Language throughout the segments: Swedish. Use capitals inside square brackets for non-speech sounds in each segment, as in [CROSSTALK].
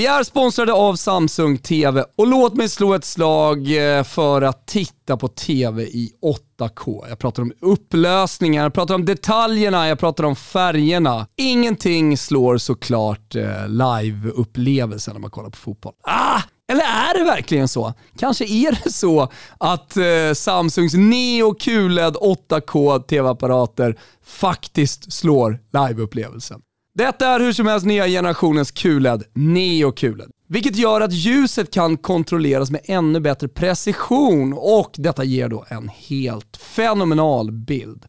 Vi är sponsrade av Samsung TV och låt mig slå ett slag eh, för att titta på TV i 8K. Jag pratar om upplösningar, jag pratar om detaljerna, jag pratar om färgerna. Ingenting slår såklart liveupplevelsen live-upplevelsen när man kollar på fotboll. Ah! Eller är det verkligen så? Kanske är det så att eh, Samsungs Neo QLED 8K TV-apparater faktiskt slår live-upplevelsen. Detta är hur som helst nya generationens QLED, Neo QLED. Vilket gör att ljuset kan kontrolleras med ännu bättre precision och detta ger då en helt fenomenal bild.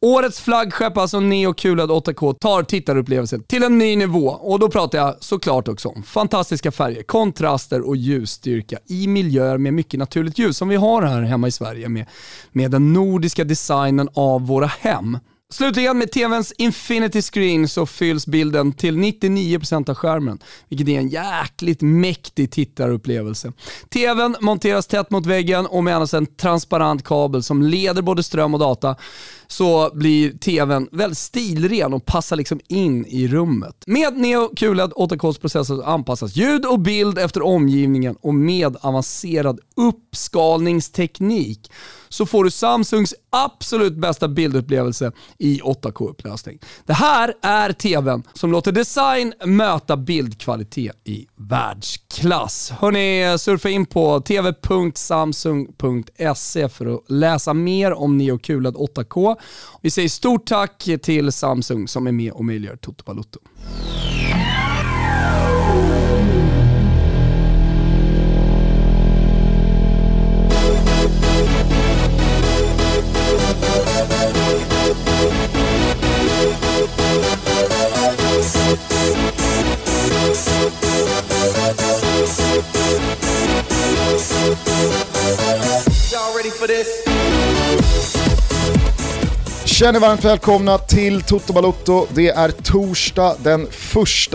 Årets flaggskepp, alltså Neo QLED 8K, tar tittarupplevelsen till en ny nivå och då pratar jag såklart också om fantastiska färger, kontraster och ljusstyrka i miljöer med mycket naturligt ljus som vi har här hemma i Sverige med, med den nordiska designen av våra hem. Slutligen med TVns Infinity Screen så fylls bilden till 99% av skärmen, vilket är en jäkligt mäktig tittarupplevelse. TVn monteras tätt mot väggen och med endast en transparent kabel som leder både ström och data så blir TVn väldigt stilren och passar liksom in i rummet. Med Neo QLED 8k-processor anpassas ljud och bild efter omgivningen och med avancerad uppskalningsteknik så får du Samsungs absolut bästa bildupplevelse i 8K-upplösning. Det här är TVn som låter design möta bildkvalitet i världsklass. Hörni, surfa in på tv.samsung.se för att läsa mer om Neo QLED 8K. Vi säger stort tack till Samsung som är med och möjliggör Toto Balotto. Känner varmt välkomna till Toto Balotto. Det är torsdag den 1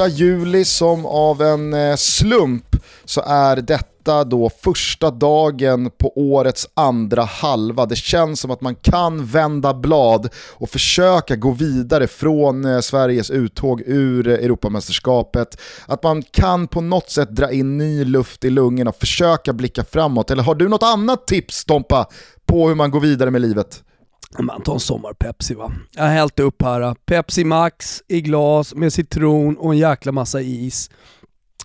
juli som av en eh, slump så är detta då första dagen på årets andra halva. Det känns som att man kan vända blad och försöka gå vidare från eh, Sveriges uttåg ur Europamästerskapet. Att man kan på något sätt dra in ny luft i lungorna och försöka blicka framåt. Eller har du något annat tips Tompa på hur man går vidare med livet? Man tar en sommar-Pepsi va. Jag har hällt upp här. Äh, Pepsi Max i glas med citron och en jäkla massa is.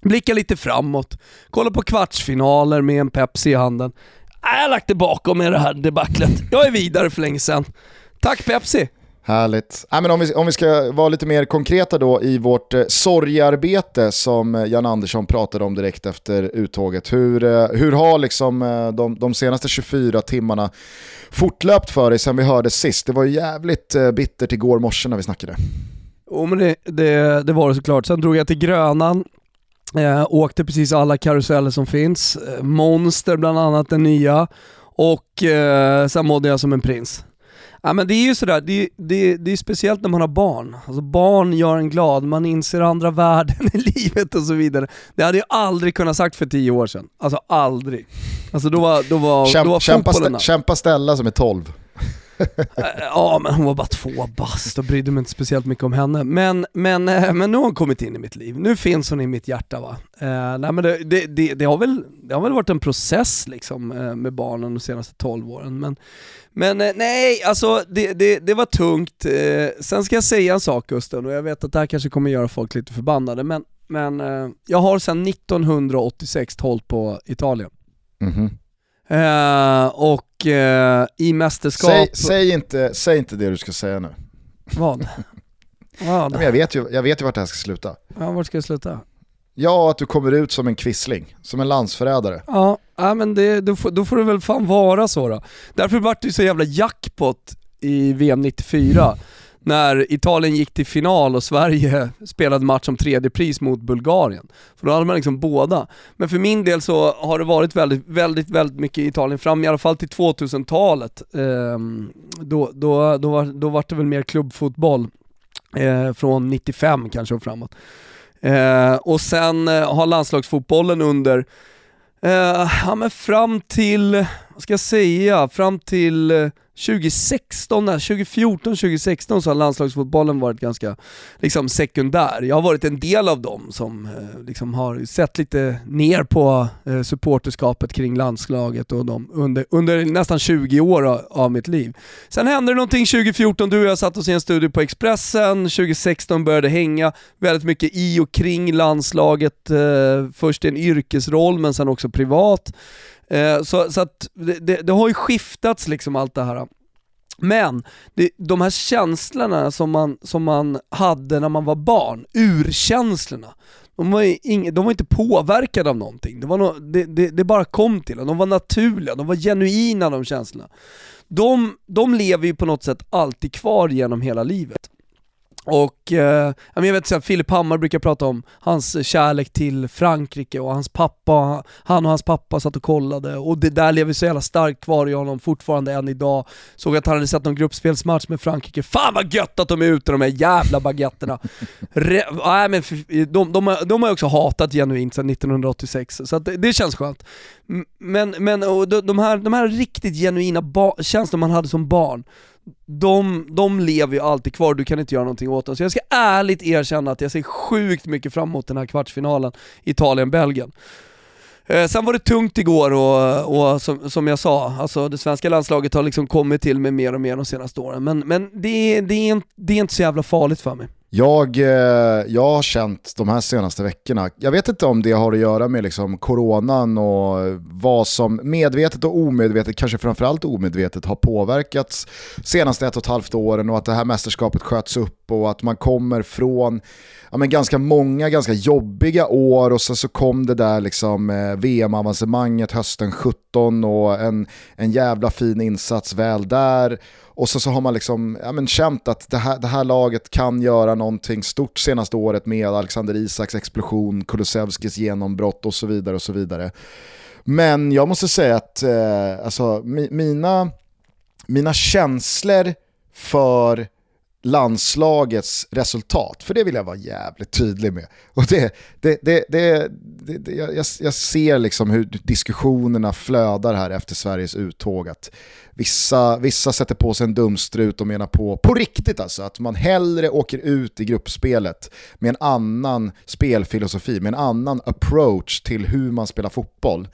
Blickar lite framåt. Kollar på kvartsfinaler med en Pepsi i handen. Äh, jag har lagt det bakom mig det här debaclet. Jag är vidare för länge sedan. Tack Pepsi! Härligt. Äh, men om, vi, om vi ska vara lite mer konkreta då i vårt eh, sorgarbete som eh, Jan Andersson pratade om direkt efter uttåget. Hur, eh, hur har liksom, eh, de, de senaste 24 timmarna fortlöpt för dig sen vi hörde sist? Det var ju jävligt eh, bittert igår morse när vi snackade. Jo men det, det, det var det såklart. Sen drog jag till Grönan, eh, åkte precis alla karuseller som finns. Eh, Monster bland annat, den nya. Och eh, sen mådde jag som en prins. Ja men det är ju sådär, det, det, det är speciellt när man har barn. Alltså barn gör en glad, man inser andra värden i [LAUGHS] livet och så vidare. Det hade jag aldrig kunnat sagt för tio år sedan. Alltså aldrig. Alltså då var, då var, Kämp, då var kämpa, fotbollen... kämpa Stella som är 12. Ja men hon var bara två bast och brydde mig inte speciellt mycket om henne. Men, men, eh, men nu har hon kommit in i mitt liv, nu finns hon i mitt hjärta va. Eh, nej, men det, det, det, det, har väl, det har väl varit en process liksom eh, med barnen de senaste 12 åren. Men, men eh, nej, alltså det, det, det var tungt. Eh, sen ska jag säga en sak Gusten, och jag vet att det här kanske kommer göra folk lite förbannade, men, men eh, jag har sedan 1986 hållit på Italien. Mm -hmm. Och uh, i mästerskap... Säg, säg, inte, säg inte det du ska säga nu. Vad? Vad? Men jag, vet ju, jag vet ju vart det här ska sluta. Ja, vart ska det sluta? Ja, att du kommer ut som en kvissling, som en landsförrädare. Ja, ja men det, då, får, då får det väl fan vara så då. Därför vart det ju så jävla jackpot i VM 94 när Italien gick till final och Sverige [LAUGHS] spelade match om tredje pris mot Bulgarien. För då hade man liksom båda. Men för min del så har det varit väldigt, väldigt, väldigt mycket Italien fram, i alla fall till 2000-talet. Ehm, då, då, då, var, då var det väl mer klubbfotboll eh, från 95 kanske och framåt. Eh, och sen eh, har landslagsfotbollen under, eh, ja men fram till, vad ska jag säga, fram till eh, 2016, 2014, 2016 så har landslagsfotbollen varit ganska liksom, sekundär. Jag har varit en del av dem som eh, liksom, har sett lite ner på eh, supporterskapet kring landslaget och dem under, under nästan 20 år av, av, mitt liv. Sen hände det någonting 2014, du och jag satt oss i en studio på Expressen, 2016 började hänga väldigt mycket i och kring landslaget, eh, först i en yrkesroll men sen också privat. Eh, så, så att det, det, det, har ju skiftats liksom allt det här. Men det, de här känslorna som man, som man hade när man var barn, urkänslorna, de var, ing, de var inte påverkade av någonting. Det, var no, det, det, det, bara kom till De var naturliga, de var genuina de känslorna. De, de lever ju på något sätt alltid kvar genom hela livet. Och eh, jag vet att Filip Hammar brukar prata om hans kärlek till Frankrike och hans pappa, han och hans pappa satt och kollade och det där lever så jävla starkt kvar i honom fortfarande än idag. Såg att han hade sett någon gruppspelsmatch med Frankrike, fan vad gött att de är ute de här jävla baguetterna. Re, äh, men de, de, har, de har också hatat genuint sedan 1986, så det, det, känns skönt. Men, men och de, här, de här riktigt genuina känslor man hade som barn, de, de lever ju alltid kvar, du kan inte göra någonting åt dem. Så jag ska ärligt erkänna att jag ser sjukt mycket fram emot den här kvartsfinalen, Italien-Belgien. Eh, sen var det tungt igår och, och som, som, jag sa, alltså det svenska landslaget har liksom kommit till mig mer och mer de senaste åren. Men, men det, det, är, det är inte så jävla farligt för mig. Jag, eh, jag har känt de här senaste veckorna, jag vet inte om det har att göra med liksom coronan och vad som medvetet och omedvetet, kanske framförallt omedvetet, har påverkats senaste ett och ett halvt åren och att det här mästerskapet sköts upp och att man kommer från ja, men ganska många ganska jobbiga år och så, så kom det där liksom, eh, VM-avancemanget hösten 17 och en, en jävla fin insats väl där. Och så, så har man liksom, ja, men känt att det här, det här laget kan göra någonting stort senaste året med Alexander Isaks explosion, Kulusevskis genombrott och så vidare. och så vidare. Men jag måste säga att eh, alltså, mi, mina, mina känslor för landslagets resultat, för det vill jag vara jävligt tydlig med. Och det, det, det, det, det jag, jag, ser liksom hur diskussionerna flödar här efter Sveriges uttåg. Att vissa, vissa sätter på sig en dumstrut och menar på, på riktigt alltså, att man hellre åker ut i gruppspelet med en annan spelfilosofi, med en annan approach till hur man spelar fotboll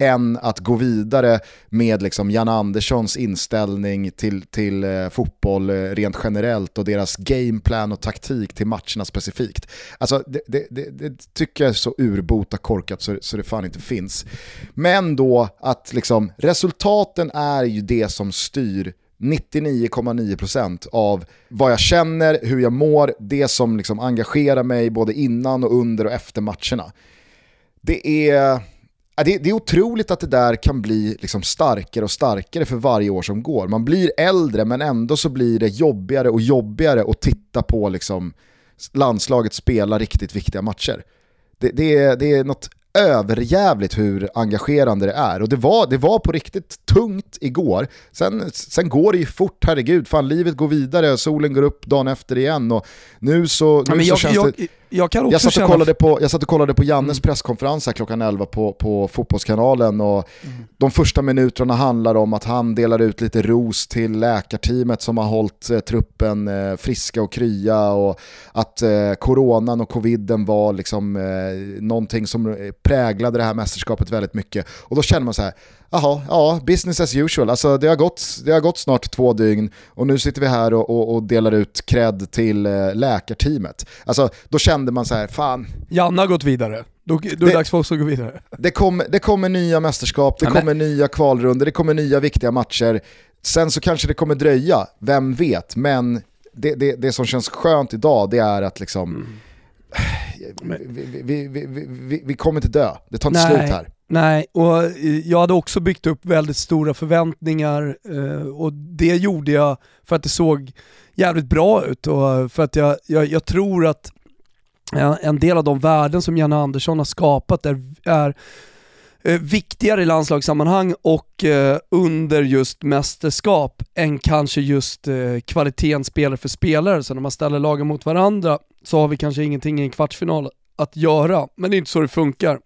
än att gå vidare med liksom Jan Anderssons inställning till, till eh, fotboll eh, rent generellt och deras gameplan och taktik till matcherna specifikt. Alltså det, det, det, det tycker jag är så urbota korkat så, så det fan inte finns. Men då att liksom resultaten är ju det som styr 99,9% av vad jag känner, hur jag mår, det som liksom engagerar mig både innan och under och efter matcherna. Det är det, det, är otroligt att det där kan bli liksom starkare och starkare för varje år som går. Man blir äldre men ändå så blir det jobbigare och jobbigare att titta på liksom landslaget spela riktigt viktiga matcher. Det, det, är, det är något överjävligt hur engagerande det är. Och det var, det var på riktigt tungt igår. Sen, sen går det ju fort, herregud. Fan, livet går vidare, solen går upp dagen efter igen. Och nu så, nu ja, så jag, känns jag, det... Jag, kan också jag, satt och känna... kollade på, jag satt och kollade på Jannes mm. presskonferens här klockan 11 på, på Fotbollskanalen och mm. de första minuterna handlar om att han delar ut lite ros till läkarteamet som har hållit eh, truppen eh, friska och krya och att eh, coronan och coviden var liksom eh, någonting som eh, präglade det här mästerskapet väldigt mycket. Och då känner man så här, jaha, ja, business as usual. Alltså, det, har gått, det har gått snart två dygn och nu sitter vi här och, och, och delar ut cred till eh, läkarteamet. Alltså, då kände man så här, fan. Janne har gått vidare. Då, då är det dags för oss att gå vidare. Det kommer, det kommer nya mästerskap, det kommer nya kvalrunder, det kommer nya viktiga matcher. Sen så kanske det kommer dröja, vem vet. Men det, det, det som känns skönt idag det är att liksom mm [SIGHS] vi, vi, vi, vi, kommer inte dö, det tar inte nej, slut här. Nej, och eh, jag hade också byggt upp väldigt stora förväntningar eh, och det gjorde jag för att det såg jävligt bra ut och för att jag, jag, jag tror att en del av de värden som Janne Andersson har skapat är, är eh, viktigare i landslagssammanhang och under just mästerskap än kanske just kvaliteten spelare för spelare. Så när man ställer lagen mot varandra så har vi kanske ingenting i en kvartsfinal att göra. Men det är inte så det funkar.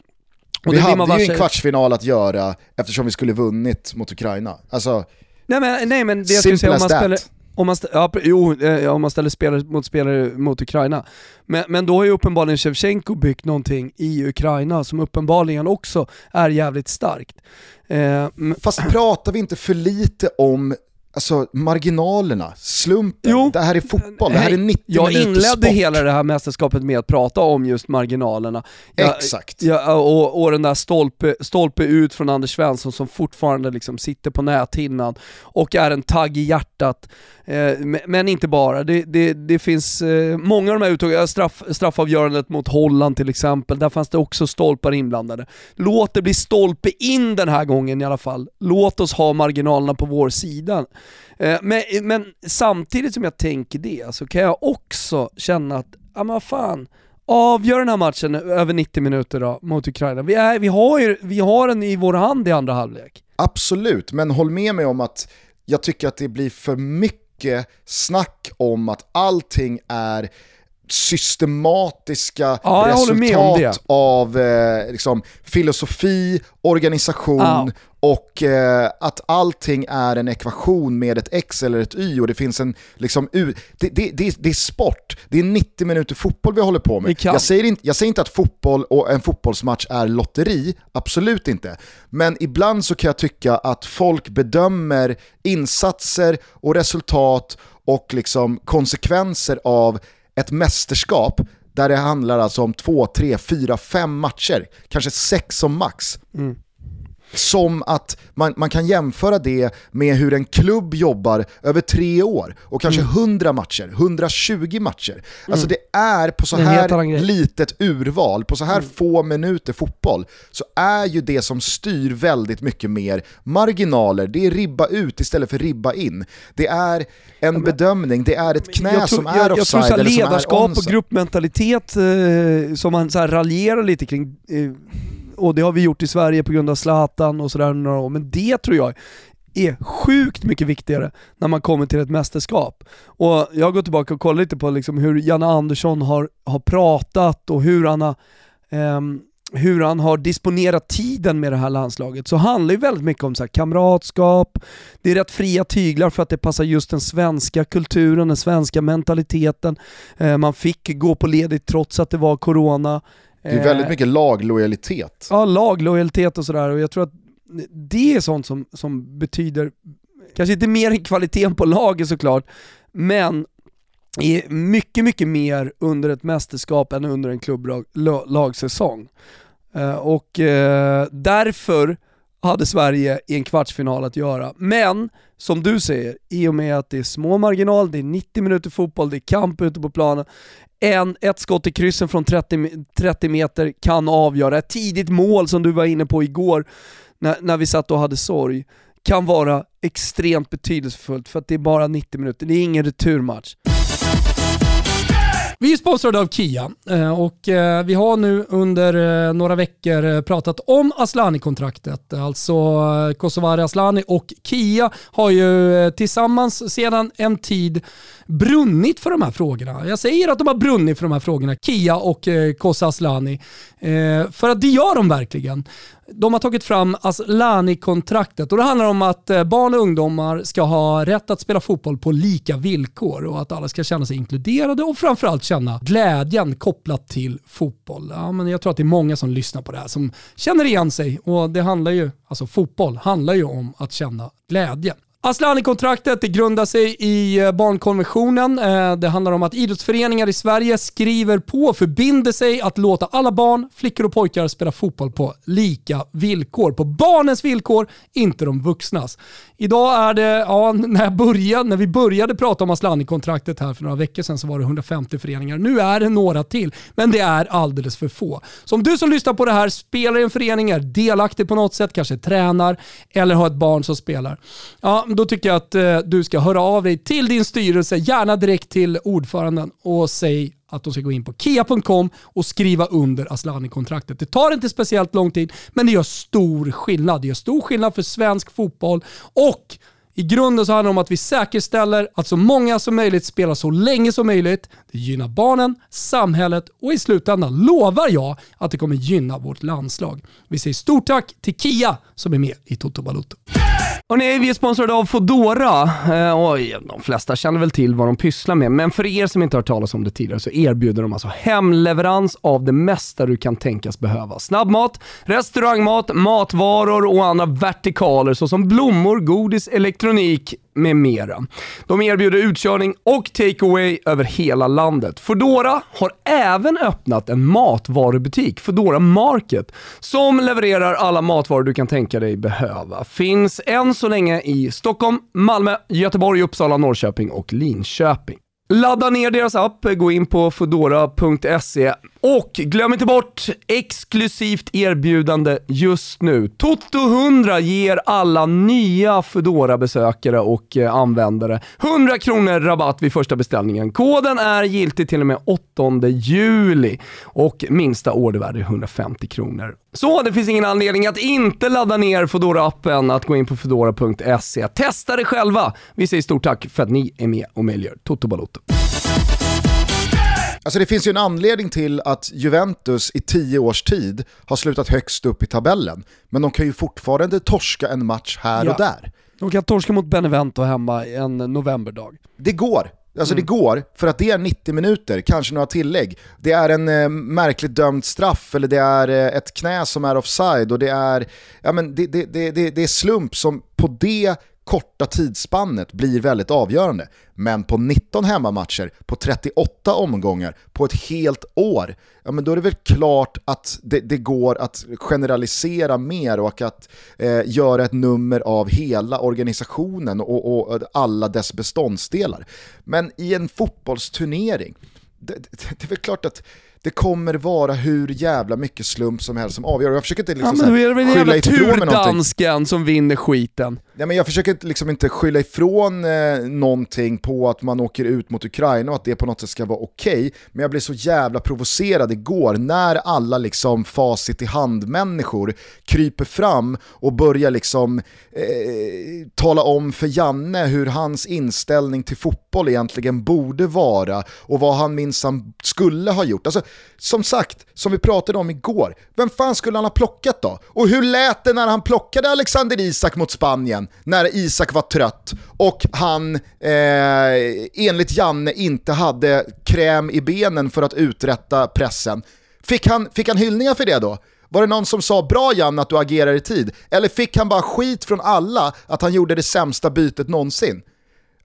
Och vi hade ju en kvartsfinal att göra eftersom vi skulle vunnit mot Ukraina. Alltså, Nej men, nej, men det jag skulle säga om man that. spelar... Om man, ja, jo, eh, om man ställer spelare mot spelare mot Ukraina. Men, men då har ju uppenbarligen Shevchenko byggt någonting i Ukraina som uppenbarligen också är jävligt starkt. Eh, Fast pratar vi inte för lite om alltså, marginalerna, slumpen? Jo. Det här är fotboll, det här är 90 jag inledde sport. hela det här mästerskapet med att prata om just marginalerna. Jag, Exakt. Ja, och, och den där stolpe, stolpe ut från Anders Svensson som fortfarande liksom sitter på näthinnan och är en tagg i hjärtat. Eh, men, inte bara, det, det, det finns eh, många av de här uttågen, straff, straffavgörandet mot Holland till exempel, där fanns det också stolpar inblandade. Låt det bli stolpe in den här gången i alla fall. Låt oss ha marginalerna på vår sida. Eh, men, men samtidigt som jag tänker det så kan jag också känna att, ja men vad fan, avgör den här matchen över 90 minuter då mot Ukraina. Vi, är, vi, har ju, vi har den i vår hand i andra halvlek. Absolut, men håll med mig om att jag tycker att det blir för mycket snack om att allting är systematiska Ja, resultat av eh, liksom, filosofi, organisation Ja. Och eh, att allting är en ekvation med ett x eller ett y och det finns en, liksom, u- det, det, det, det är sport, det är 90 minuter fotboll vi håller på med. Jag säger, inte, jag säger inte att fotboll och en fotbollsmatch är lotteri, absolut inte. Men ibland så kan jag tycka att folk bedömer insatser och resultat och liksom konsekvenser av ett mästerskap där det handlar alltså om två, tre, fyra, fem matcher, kanske sex som max. Som att man, man kan jämföra det med hur en klubb jobbar över tre år och kanske Mm. 100 matcher, 120 matcher. Alltså det är på så Det är helt annan här litet urval, på så Mm. här få minuter fotboll, så är ju det som styr väldigt mycket mer marginaler. Det är ribba ut istället för ribba in. Det är en bedömning, det är ett knä jag tror, som är jag, jag tror offside så som är ledarskap och gruppmentalitet eh, som man så här raljerar lite kring, eh, och det har vi gjort i Sverige på grund av Zlatan och sådär några år, men det tror jag är sjukt mycket viktigare när man kommer till ett mästerskap. Och jag går tillbaka och kollar lite på liksom hur Janne Andersson har, har pratat och hur han har um, hur han har disponerat tiden med det här landslaget så handlar ju väldigt mycket om så här kamratskap, det är rätt fria tyglar för att det passar just den svenska kulturen, den svenska mentaliteten. Eh, man fick gå på ledigt trots att det var corona. Det är väldigt Eh, mycket laglojalitet. Ja, laglojalitet och sådär och jag tror att det är sånt som, som betyder, kanske inte mer än kvaliteten på laget såklart, men är mycket, mycket mer under ett mästerskap än under en klubblagsäsong. Eh, och eh, därför hade Sverige i en kvartsfinal att göra. Men, som du säger, i och med att det är små marginal, det är 90 minuter fotboll, det är kamp ute på planen, en, ett skott i kryssen från 30, 30 meter kan avgöra. Ett tidigt mål som du var inne på igår, när, när vi satt och hade sorg, kan vara extremt betydelsefullt för att det är bara 90 minuter, det är ingen returmatch. Vi är sponsrade av Kia eh, och eh, vi har nu under eh, några veckor pratat om Aslani-kontraktet. Alltså Kosovare Aslani och Kia har ju tillsammans sedan en tid brunnit för de här frågorna. Jag säger att de har brunnit för de här frågorna, Kia och eh, Kosa Aslani. Eh, för att det gör de verkligen. De har tagit fram Aslani-kontraktet och det handlar om att eh, barn och ungdomar ska ha rätt att spela fotboll på lika villkor och att alla ska känna sig inkluderade och framförallt känna glädjen kopplat till fotboll. Ja, men jag tror att det är många som lyssnar på det här som känner igen sig och det handlar ju, alltså fotboll handlar ju om att känna glädje. Asllani-kontraktet det grundar sig i eh, barnkonventionen. Eh, det handlar om att idrottsföreningar i Sverige skriver på och förbinder sig att låta alla barn, flickor och pojkar spela fotboll på lika villkor. På barnens villkor, inte de vuxnas. Idag är det, ja, när, jag började, när vi började prata om Asllani-kontraktet här för några veckor sedan så var det 150 föreningar. Nu är det några till, men det är alldeles för få. Så om du som lyssnar på det här spelar i en förening, är delaktig på något sätt, kanske tränar eller har ett barn som spelar. Ja, då tycker jag att eh, du ska höra av dig till din styrelse, gärna direkt till ordföranden och säg att de ska gå in på kia.com och skriva under Asllani-kontraktet. Det tar inte speciellt lång tid, men det gör stor skillnad. Det gör stor skillnad för svensk fotboll och i grunden så handlar det om att vi säkerställer att så många som möjligt spelar så länge som möjligt. Det gynnar barnen, samhället och i slutändan lovar jag att det kommer gynna vårt landslag. Vi säger stort tack till Kia som är med i Toto Balotto. Hörrni, vi är sponsrade av Fodora. Eh, oj, de flesta känner väl till vad de pysslar med, men för er som inte har hört talas om det tidigare så erbjuder de alltså hemleverans av det mesta du kan tänkas behöva. Snabbmat, restaurangmat, matvaror och andra vertikaler såsom blommor, godis, elektronik, med mera. De erbjuder utkörning och takeaway över hela landet. Fodora har även öppnat en matvarubutik, Fodora Market, som levererar alla matvaror du kan tänka dig behöva. Finns än så länge i Stockholm, Malmö, Göteborg, Uppsala, Norrköping och Linköping. Ladda ner deras app, gå in på fodora.se och glöm inte bort exklusivt erbjudande just nu. Toto 100 ger alla nya fedora besökare och eh, användare 100 kronor rabatt vid första beställningen. Koden är giltig till och med 8 juli och minsta ordervärde är 150 kronor. Så det finns ingen anledning att inte ladda ner fedora appen att gå in på fedora.se. Testa det själva. Vi säger stort tack för att ni är med och möjliggör Toto Balotto. Alltså det finns ju en anledning till att Juventus i tio års tid har slutat högst upp i tabellen. Men de kan ju fortfarande torska en match här ja. och där. De kan torska mot Benevento hemma en novemberdag. Det går. Alltså mm. det går, för att det är 90 minuter, kanske några tillägg. Det är en eh, märkligt dömd straff, eller det är eh, ett knä som är offside, och det är, ja, men det, det, det, det, det är slump som på det korta tidsspannet blir väldigt avgörande. Men på 19 hemmamatcher, på 38 omgångar, på ett helt år, ja men då är det väl klart att det, det går att generalisera mer och att eh, göra ett nummer av hela organisationen och, och, alla dess beståndsdelar. Men i en fotbollsturnering, det, det, det är väl klart att det kommer vara hur jävla mycket slump som helst som avgör. Jag försöker inte liksom ja, men då är det väl jävla turdansken som vinner skiten. Ja, men jag försöker liksom inte skylla ifrån eh, någonting på att man åker ut mot Ukraina och att det på något sätt ska vara okej. Okay. Men jag blev så jävla provocerad igår när alla liksom facit i hand-människor kryper fram och börjar liksom eh, tala om för Janne hur hans inställning till fotboll egentligen borde vara och vad han minsann skulle ha gjort. Alltså, som sagt, som vi pratade om igår, vem fan skulle han ha plockat då? Och hur lät det när han plockade Alexander Isak mot Spanien, när Isak var trött och han eh, enligt Janne inte hade kräm i benen för att uträtta pressen? Fick han, fick han hyllningar för det då? Var det någon som sa bra Janne att du agerar i tid? Eller fick han bara skit från alla att han gjorde det sämsta bytet någonsin?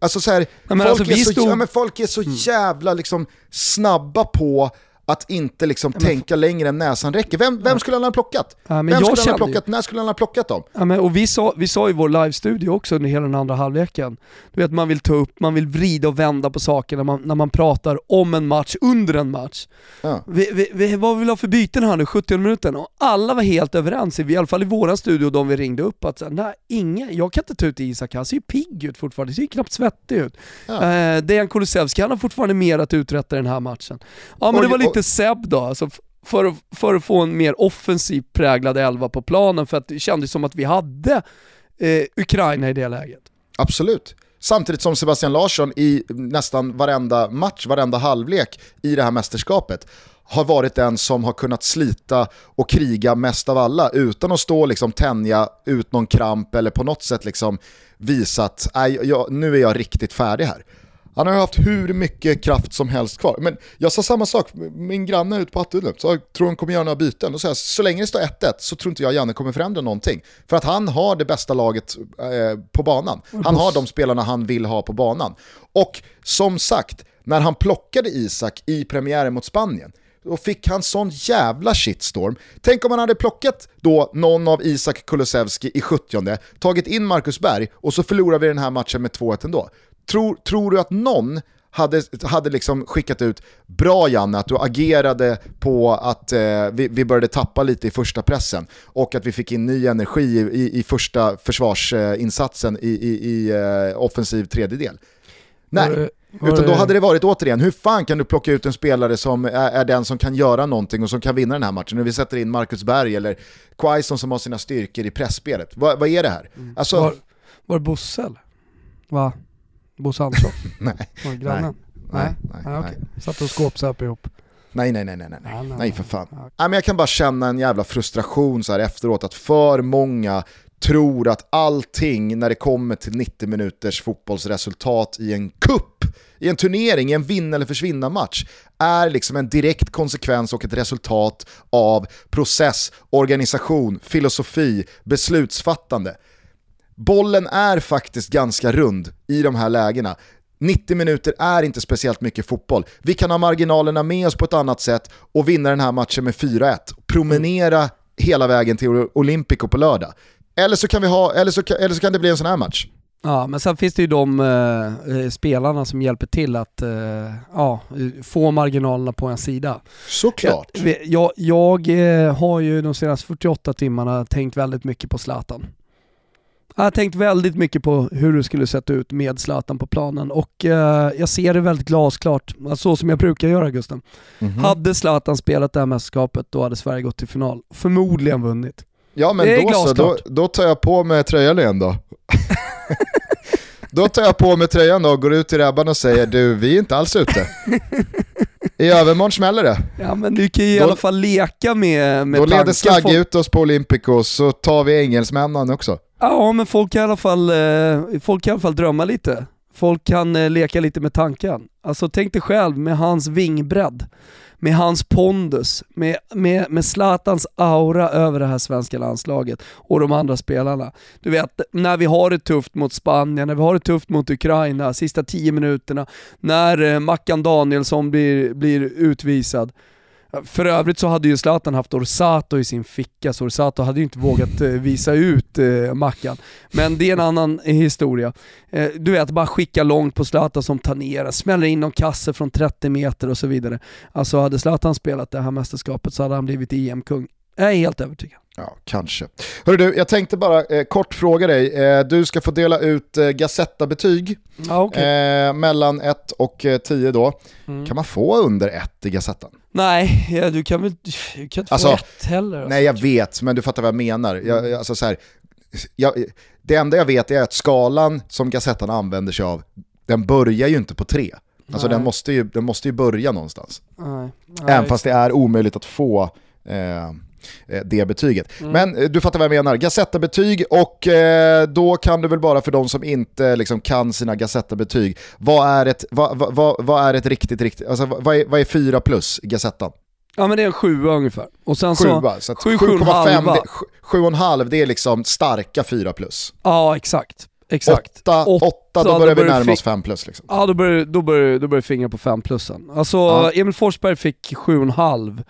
Alltså så här, folk, alltså, är så, stod... ja, folk, är så, mm. jävla liksom snabba på att inte liksom ja, tänka längre än näsan räcker. Vem, vem skulle han ha plockat? Ja, vem skulle han ha plockat? När skulle han ha plockat dem? Ja, men, och vi, sa, vi sa i vår live-studio också under hela den andra halvleken, du vet man vill ta upp, man vill vrida och vända på saker när man, när man pratar om en match, under en match. Ja. Vi, vi, vi, vad vill ha för byten här nu, 70 minuten? Och alla var helt överens, i alla fall i våran studio, de vi ringde upp, att nej, inga, jag kan inte ta ut Isak, han ser ju pigg ut fortfarande, ser ju knappt svettig ut. Ja. Eh, Dejan Kulusevski, han har fortfarande mer att uträtta i den här matchen. Ja men och, det var lite inte Seb då, alltså för, för att få en mer offensiv präglad elva på planen för att det kändes som att vi hade eh, Ukraina i det läget. Absolut. Samtidigt som Sebastian Larsson i nästan varenda match, varenda halvlek i det här mästerskapet har varit den som har kunnat slita och kriga mest av alla utan att stå och liksom tänja ut någon kramp eller på något sätt liksom visa att nu är jag riktigt färdig här. Han har haft hur mycket kraft som helst kvar. Men jag sa samma sak, min granne ute på Hattudden, så jag tror han kommer göra några byten. Och så, här, så länge det står 1-1 så tror inte jag Janne kommer förändra någonting. För att han har det bästa laget eh, på banan. Han har de spelarna han vill ha på banan. Och som sagt, när han plockade Isak i premiären mot Spanien, då fick han sån jävla shitstorm. Tänk om han hade plockat då någon av Isak Kulusevski i 70 tagit in Marcus Berg och så förlorar vi den här matchen med 2-1 ändå. Tror, tror du att någon hade, hade liksom skickat ut “Bra Janne, att du agerade på att eh, vi, vi började tappa lite i första pressen och att vi fick in ny energi i, i, i första försvarsinsatsen i, i, i eh, offensiv tredjedel”. Nej, var var utan då hade det varit återigen, hur fan kan du plocka ut en spelare som är, är, den som kan göra någonting och som kan vinna den här matchen? När vi sätter in Marcus Berg eller Quaison som har sina styrkor i pressspelet. Va, vad är det här? Mm. Alltså, var, var det Bosse eller? Va? Bosse Andersson? [LAUGHS] nej. Var grannen? Nej. Nej, nej, nej. Satt och skåpsöp ihop. Nej, nej, nej, nej, nej, nej, nej för fan. Nej, men jag kan bara känna en jävla frustration så här efteråt att för många tror att allting när det kommer till 90 minuters fotbollsresultat i en kupp, i en turnering, i en vinna eller försvinna match är liksom en direkt konsekvens och ett resultat av process, organisation, filosofi, beslutsfattande. Bollen är faktiskt ganska rund i de här lägena. 90 minuter är inte speciellt mycket fotboll. Vi kan ha marginalerna med oss på ett annat sätt och vinna den här matchen med 4-1. Promenera hela vägen till Olympico på lördag. Eller så kan, vi ha, eller så, eller så kan det bli en sån här match. Ja, men sen finns det ju de eh, spelarna som hjälper till att eh, ja, få marginalerna på en sida. Såklart. Jag, jag, jag eh, har ju de senaste 48 timmarna tänkt väldigt mycket på Zlatan. Jag har tänkt väldigt mycket på hur det skulle sett ut med Zlatan på planen och eh, jag ser det väldigt glasklart, så som jag brukar göra Gusten. Mm -hmm. Hade Zlatan spelat det här mästerskapet då hade Sverige gått till final. Förmodligen vunnit. Ja men då så, då, då, tar jag på mig tröjan igen då. [LAUGHS] då tar jag på mig tröjan då och går ut till Rebban och säger du, vi är inte alls ute. [LAUGHS] I övermorgon smäller det. Ja men du kan ju i alla fall leka med, med Då leder Slagge ut oss på Olympico så tar vi engelsmännen också. Ja men folk kan i alla fall, eh, folk kan i alla fall drömma lite. Folk kan eh, leka lite med tanken. Alltså tänk dig själv med hans vingbredd med hans pondus, med, med, med Zlatans aura över det här svenska landslaget och de andra spelarna. Du vet, när vi har det tufft mot Spanien, när vi har det tufft mot Ukraina, sista tio minuterna, när eh, Mackan Danielsson blir, blir utvisad. För övrigt så hade ju Zlatan haft Orsato i sin ficka, så Orsato hade ju inte vågat eh, visa ut eh, Mackan. Men det är en annan historia. Eh, du vet, bara skicka långt på Zlatan som ner, smäller in någon kasse från 30 meter och så vidare. Alltså hade Zlatan spelat det här mästerskapet så hade han blivit EM-kung. Jag är helt övertygad. Ja, kanske. Hörru du, jag tänkte bara eh, kort fråga dig. Eh, du ska få dela ut eh, Gazetta-betyg ah, okay. eh, mellan 1 och 10 eh, då. Mm. Kan man få under 1 i Gazettan? Nej, ja, du kan väl du kan inte alltså, få 1 heller. Alltså. Nej, jag vet, men du fattar vad jag menar. Jag, alltså, så här, jag, det enda jag vet är att skalan som Gazettan använder sig av, den börjar ju inte på 3. Alltså den måste, ju, den måste ju börja någonstans. Nej. Nej, Även fast det är omöjligt att få Eh, det betyget. Mm. Men eh, du fattar vad jag menar, Gazetta-betyg och eh, då kan du väl bara för de som inte liksom, kan sina Gazetta-betyg, vad är ett, vad, vad, vad är ett riktigt, riktigt, alltså vad är, vad är 4 plus Gazettan? Ja men det är en sjua ungefär. Och sen sjua, så, så 7,5 det, det är liksom starka 4 plus. Ja exakt. Exakt. 8, 8 då börjar vi närma oss 5 plus. Liksom. Ja då börjar, då börjar, då börjar fingra på 5 plussen. Alltså ja. Emil Forsberg fick 7,5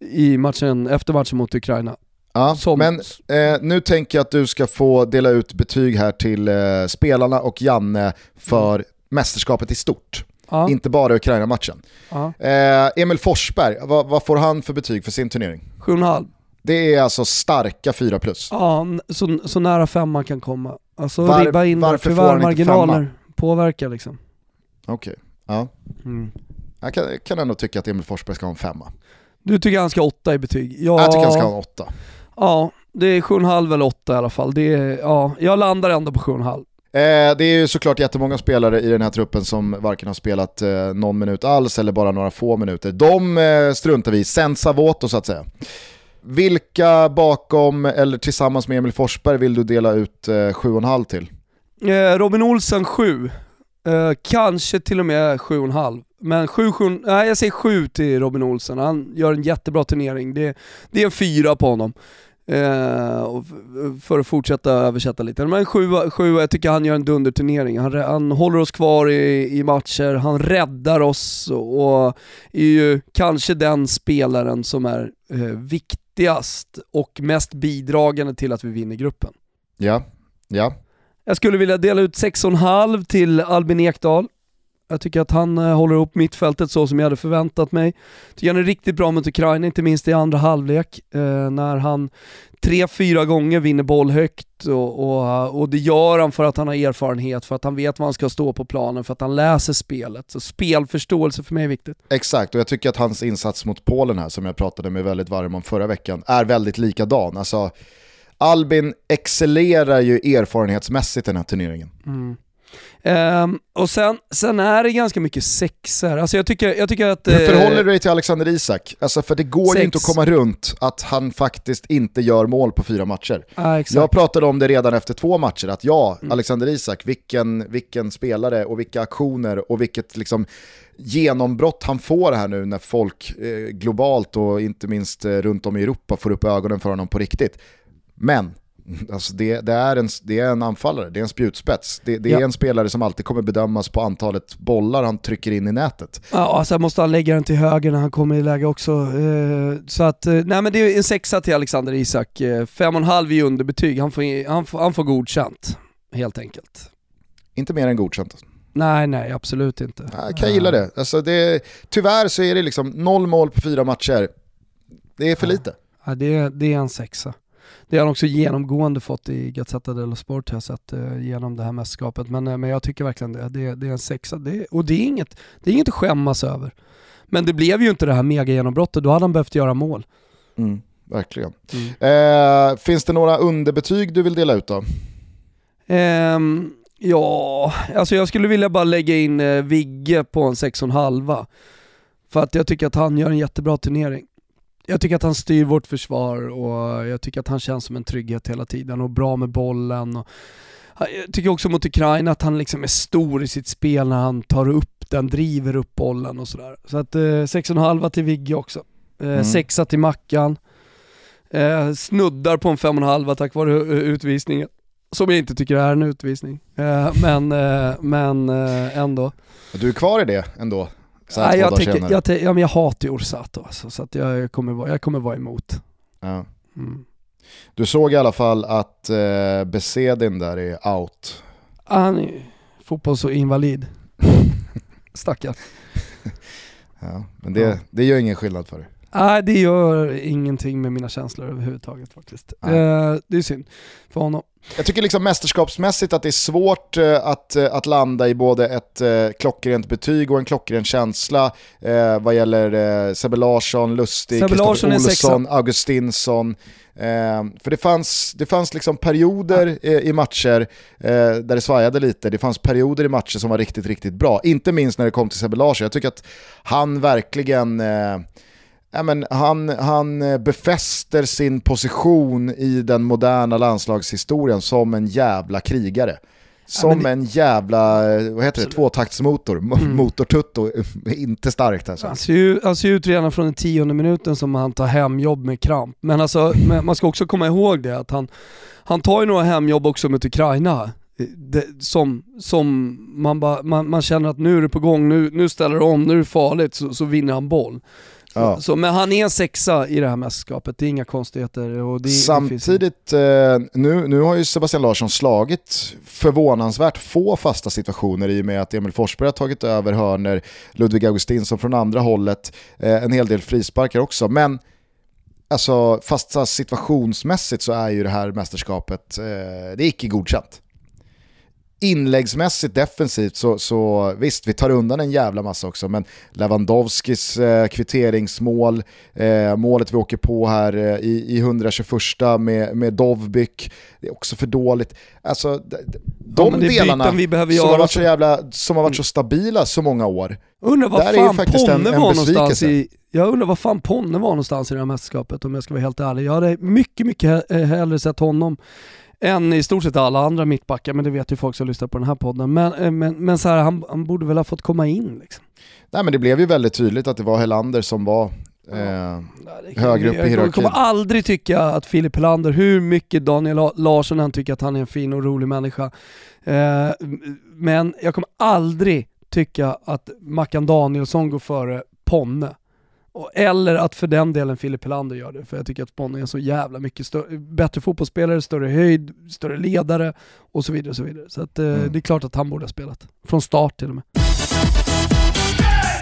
i matchen, efter matchen mot Ukraina. Ja, Som... men eh, nu tänker jag att du ska få dela ut betyg här till eh, spelarna och Janne för mm. mästerskapet i stort. Ja. Inte bara Ukraina-matchen. Ja. Eh, Emil Forsberg, vad, vad, får han för betyg för sin turnering? 7,5. Det är alltså starka 4 plus. Ja, så, så nära 5 man kan komma. Alltså Var, ribba in varför får han marginaler påverkar liksom. Okej, okay. ja. Mm. Jag kan, kan ändå tycka att Emil Forsberg ska ha en femma. Du tycker han ska ha åtta i betyg? Ja, jag tycker han ska ha en åtta. Ja, det är 7,5 eller 8 i alla fall. Det är, ja, jag landar ändå på 7,5. Eh, det är ju såklart jättemånga spelare i den här truppen som varken har spelat eh, någon minut alls eller bara några få minuter. De eh, struntar vi i, senza voto så att säga. Vilka bakom eller tillsammans med Emil Forsberg vill du dela ut eh, 7,5 till? Eh, Robin Olsen 7, Eh, kanske till och med 7,5. Men 7, 7, nej jag säger 7 till Robin Olsen, han gör en jättebra turnering. Det, det är en fyra på honom. Eh, för att fortsätta översätta lite. Men 7, 7 jag tycker han gör en dunderturnering. Han, han håller oss kvar i, i matcher, han räddar oss och är ju kanske den spelaren som är eh, viktigast och mest bidragande till att vi vinner gruppen. Ja, ja. Jag skulle vilja dela ut 6,5 till Albin Ekdal. Jag tycker att han eh, håller upp mittfältet så som jag hade förväntat mig. Jag tycker han är riktigt bra mot Ukraina, inte minst i andra halvlek, eh, när han tre, fyra gånger vinner boll högt och, och, och, det gör han för att han har erfarenhet, för att han vet vad han ska stå på planen, för att han läser spelet. Så spelförståelse för mig är viktigt. Exakt, och jag tycker att hans insats mot Polen här, som jag pratade med väldigt varm om förra veckan, är väldigt likadan. Alltså, Albin excellerar ju erfarenhetsmässigt den här turneringen. Mm. Um, och sen, sen är det ganska mycket sexer. Alltså jag tycker, jag tycker att... Hur förhåller du dig till Alexander Isak? Alltså för det går Sex. ju inte att komma runt att han faktiskt inte gör mål på fyra matcher. Ah. Jag pratade om det redan efter två matcher, att ja, Alexander Isak, vilken, vilken spelare och vilka aktioner och vilket liksom genombrott han får här nu när folk eh, globalt och inte minst eh, runt om i Europa får upp ögonen för honom på riktigt. Men Alltså det, det, är en, det är en anfallare, det är en spjutspets. Det, det är Ja. en spelare som alltid kommer bedömas på antalet bollar han trycker in i nätet. Ja, sen måste han lägga den till höger när han kommer i läge också. Eh, så att, eh, nej men det är en sexa till Alexander Isak. Eh, fem och en halv i underbetyg, han får, han, får, han får godkänt. Helt enkelt. Inte mer än godkänt. Nej, nej absolut inte. Jag kan gilla det. Alltså det. Tyvärr så är det liksom noll mål på fyra matcher. Det är för lite. Ja, det, det är en sexa. Det har han också genomgående fått i Gazzetta dello Sport har jag sett eh, genom det här mästerskapet. Men, eh, men jag tycker verkligen det. Det, det är en sexa. Det, och det är, inget, det är inget att skämmas över. Men det blev ju inte det här mega genombrottet. då hade han behövt göra mål. Mm, verkligen. Mm. Eh, finns det några underbetyg du vill dela ut då? Ehm, ja, alltså jag skulle vilja bara lägga in eh, Vigge på en 6,5. För att jag tycker att han gör en jättebra turnering. Jag tycker att han styr vårt försvar och jag tycker att han känns som en trygghet hela tiden och bra med bollen. Och jag tycker också mot Ukraina att han liksom är stor i sitt spel när han tar upp den, driver upp bollen och sådär. Så att eh, 6,5 till Vigge också. Eh, Mm. Sexa till Mackan. Eh, snuddar på en 5,5 tack vare eh, utvisningen. Som jag inte tycker är en utvisning. Eh, men eh, men eh, ändå. Du är kvar i det ändå? Så här Nej, jag, senare. jag, ja, men jag hatar ju Orsato alltså, så att jag, kommer vara, jag kommer vara emot. Ja. Mm. Du såg i alla fall att eh, Besedin där är out. Han är fotbolls och invalid. [LAUGHS] Stackarn. Ja, men det, Ja. det gör ingen skillnad för dig. Nej, det gör ingenting med mina känslor överhuvudtaget faktiskt. Eh, det är synd för honom. Jag tycker liksom mästerskapsmässigt att det är svårt eh, att, eh, att landa i både ett eh, klockrent betyg och en klockren känsla eh, vad gäller eh, Sebbe Larsson, Lustig, Kristoffer Olsson, Augustinsson. Eh, för det fanns, det fanns liksom perioder eh, i matcher där det svajade lite, det fanns perioder i matcher som var riktigt, riktigt bra. Inte minst när det kom till Sebbe Larsson. Jag tycker att han verkligen Ja, men han, han eh, befäster sin position i den moderna landslagshistorien som en jävla krigare. Som men det- en jävla, eh, vad heter det, tvåtaktsmotor. Mo- Mm. Motortutto, [LAUGHS] inte starkt alltså. Han ser, ju, han ser ut redan från den tionde minuten som han tar hemjobb med kramp. Men alltså, man ska också komma ihåg det att han, han tar ju några hemjobb också mot Ukraina. Det, som som man, bara, man, man känner att nu är det på gång, nu, nu ställer det om, nu är det farligt, så, så vinner han boll. Ja. så, men han är sexa i det här mästerskapet, det är inga konstigheter. Och det, det finns- Samtidigt, eh, nu, nu har ju Sebastian Larsson slagit förvånansvärt få fasta situationer i och med att Emil Forsberg har tagit över hörner, Ludvig Augustinsson från andra hållet, eh, en hel del frisparkar också. Men alltså, fasta situationsmässigt så är ju det här mästerskapet, eh, det är icke godkänt. Inläggsmässigt defensivt så, så visst, vi tar undan en jävla massa också, men Lewandowskis eh, kvitteringsmål, eh, målet vi åker på här eh, i, i 121 med, med Dovbyk, det är också för dåligt. Alltså, de är delarna vi behöver som, göra har varit så jävla, som har varit så stabila så många år, Undrar vad Där är ju fan faktiskt Ponne en- en var någonstans i, jag undrar vad fan Ponne var någonstans i det här mästerskapet om jag ska vara helt ärlig. Jag hade mycket, mycket he- hellre sett honom än i stort sett alla andra mittbackar, men det vet ju folk som lyssnar på den här podden. Men, eh, men, men så här, han, han borde väl ha fått komma in liksom. Nej men det blev ju väldigt tydligt att det var Helander som var eh, det- Högre upp i jag hierarkin. kommer aldrig tycka att Filip Helander, hur mycket Daniel La- Larsson än tycker att han är en fin och rolig människa, eh, men jag kommer aldrig tycka att Mackan Danielsson går före Ponne. Och- Eller att för den delen Filip Helander gör det, för jag tycker att Ponne är så jävla mycket stö- bättre fotbollsspelare, större höjd, större ledare och så vidare. Och så vidare. så att, eh, Mm. det är klart att han borde ha spelat. Från start till och med.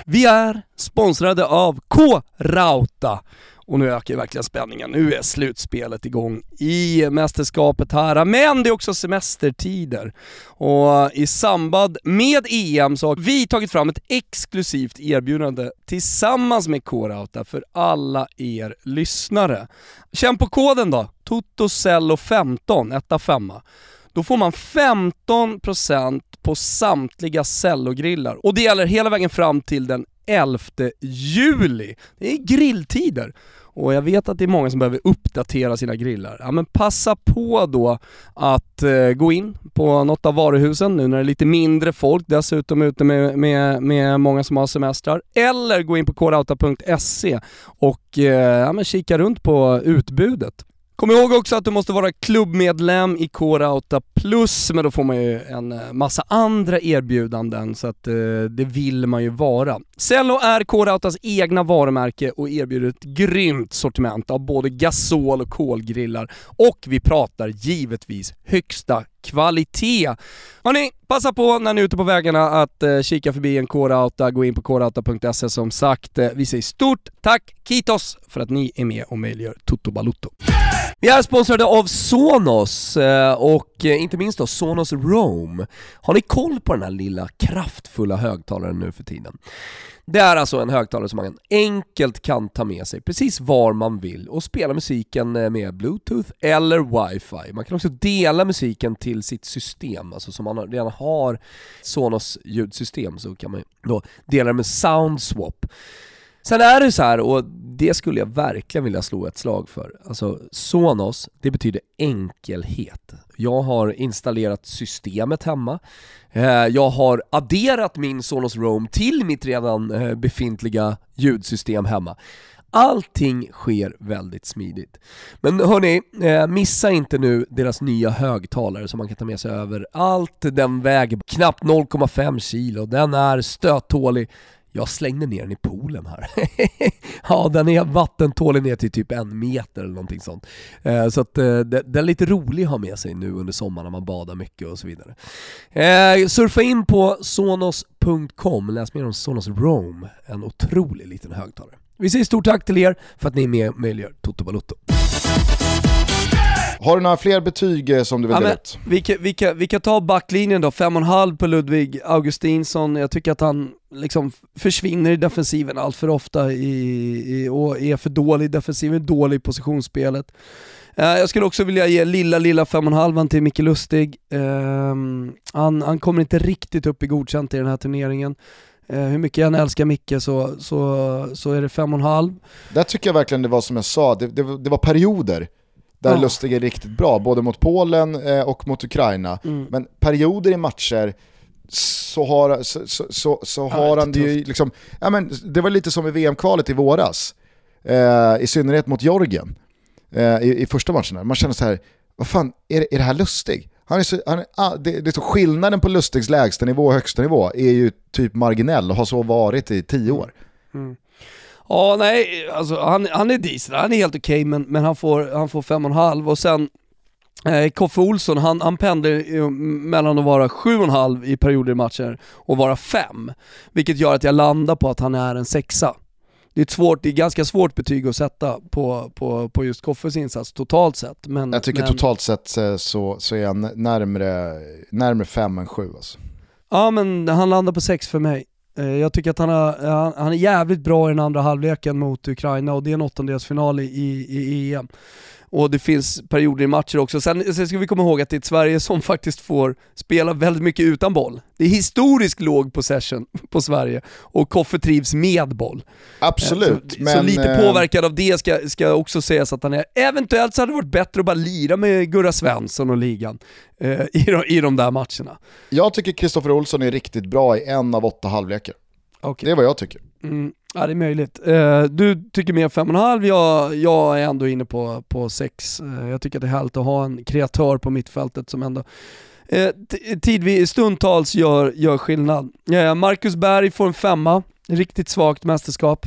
Vi är sponsrade av K-Rauta. Och nu ökar ju verkligen spänningen. Nu är slutspelet igång i mästerskapet här. Men det är också semestertider. Och i samband med EM så har vi tagit fram ett exklusivt erbjudande tillsammans med Coreouta för alla er lyssnare. Känn på koden då, TOTOCELLO15, etta femma. Då får man 15% på samtliga cellogrillar. Och det gäller hela vägen fram till den 11 juli. Det är grilltider. Och jag vet att det är många som behöver uppdatera sina grillar. Ja men passa på då att eh, gå in på något av varuhusen nu när det är lite mindre folk, dessutom ute med, med, med många som har semestrar. Eller gå in på kodauta.se och eh, ja, men kika runt på utbudet. Kom ihåg också att du måste vara klubbmedlem i Core Plus, men då får man ju en eh, massa andra erbjudanden så att eh, det vill man ju vara. Cello är Core egna varumärke och erbjuder ett grymt sortiment av både gasol och kolgrillar och vi pratar givetvis högsta kvalitet. Hörni, passa på när ni är ute på vägarna att eh, kika förbi en kårauta, gå in på kårauta.se som sagt. Eh, vi säger stort tack, Kitos, för att ni är med och möjliggör Toto Balutto. Vi är sponsrade av Sonos eh, och eh, inte minst då Sonos Roam. Har ni koll på den här lilla kraftfulla högtalaren nu för tiden? Det är alltså en högtalare som man enkelt kan ta med sig precis var man vill och spela musiken eh, med bluetooth eller wifi. Man kan också dela musiken till sitt system, alltså som man redan har Sonos ljudsystem så kan man då dela det med Soundswap. Sen är det så här, och det skulle jag verkligen vilja slå ett slag för. Alltså Sonos, det betyder enkelhet. Jag har installerat systemet hemma. Eh, jag har adderat min Sonos Roam till mitt redan eh, befintliga ljudsystem hemma. Allting sker väldigt smidigt. Men hörni, eh, missa inte nu deras nya högtalare som man kan ta med sig över allt. Den väger knappt 0,5 kilo, den är stöttålig, jag slängde ner den i poolen här. [LAUGHS] ja, den är vattentålig ner till typ en meter eller någonting sånt. Eh, så att eh, den är lite rolig att ha med sig nu under sommaren när man badar mycket och så vidare. Eh, surfa in på sonos.com, läs mer om Sonos Roam, en otrolig liten högtalare. Vi säger stort tack till er för att ni är med och möjliggör Toto Balotto. Har du några fler betyg eh, som du vill ja, dela ut? Vi kan, vi, kan, vi kan ta backlinjen då, 5,5 på Ludvig Augustinsson. Jag tycker att han liksom försvinner i defensiven allt för ofta i, i, och är för dålig i defensiven, dålig i positionsspelet. Uh, jag skulle också vilja ge lilla, lilla 5,5 till Micke Lustig. Uh, han, han kommer inte riktigt upp i godkänt i den här turneringen. Uh, hur mycket jag än älskar Micke så, så, så är det 5,5. Där tycker jag verkligen det var som jag sa, det, det, det var perioder där ja. Lustig är riktigt bra, både mot Polen eh, och mot Ukraina. Mm. Men perioder i matcher så har, så, så, så har ja, han det ju liksom, ja men det var lite som i VM-kvalet i våras, eh, i synnerhet mot Georgien, eh, i, i, första matchen. Man känner så här, vad fan, är, är det här Lustig? Han är så, han är, ah, det, det är så skillnaden på Lustigs lägsta nivå och högsta nivå är ju typ marginell och har så varit i tio år. Mm. Ja, nej, alltså han, han är decent, han är helt okej okay, men, men han får, han får fem och en halv och sen eh, Koffe Olsson, han, han pendlar mellan att vara sju och en halv i perioder i matcher och vara fem. Vilket gör att jag landar på att han är en sexa. Det är ett, svårt, det är ganska svårt betyg att sätta på, på, på just Koffes insats totalt sett. Men, jag tycker men... totalt sett så, så är jag närmre, närmre fem än sju alltså. Ja men han landar på sex för mig. Eh, jag tycker att han, har, eh, han, är jävligt bra i den andra halvleken mot Ukraina och det är en åttondelsfinal i, i, i EM. Och det finns perioder i matcher också. Sen, sen ska vi komma ihåg att det är ett Sverige som [LAUGHS] faktiskt får spela väldigt mycket utan boll. Det är historiskt låg possession på Sverige och Koffe trivs med boll. Absolut. Så, men, så lite eh, påverkad av det ska, ska också sägas att han är. Eventuellt så hade det varit bättre att bara lira med Gurra Svensson och ligan eh, i, de, i de där matcherna. Jag tycker Kristoffer Olsson är riktigt bra i en av åtta halvlekar. Okay. Det är vad jag tycker. Mm. Ja det är möjligt. Uh, du tycker mer 5,5, jag, jag är ändå inne på, på 6. Uh, eh, jag tycker att det är härligt att ha en kreatör på mittfältet som ändå uh, tidvis, stundtals gör, gör skillnad. Marcus Berg får en femma, riktigt svagt mästerskap.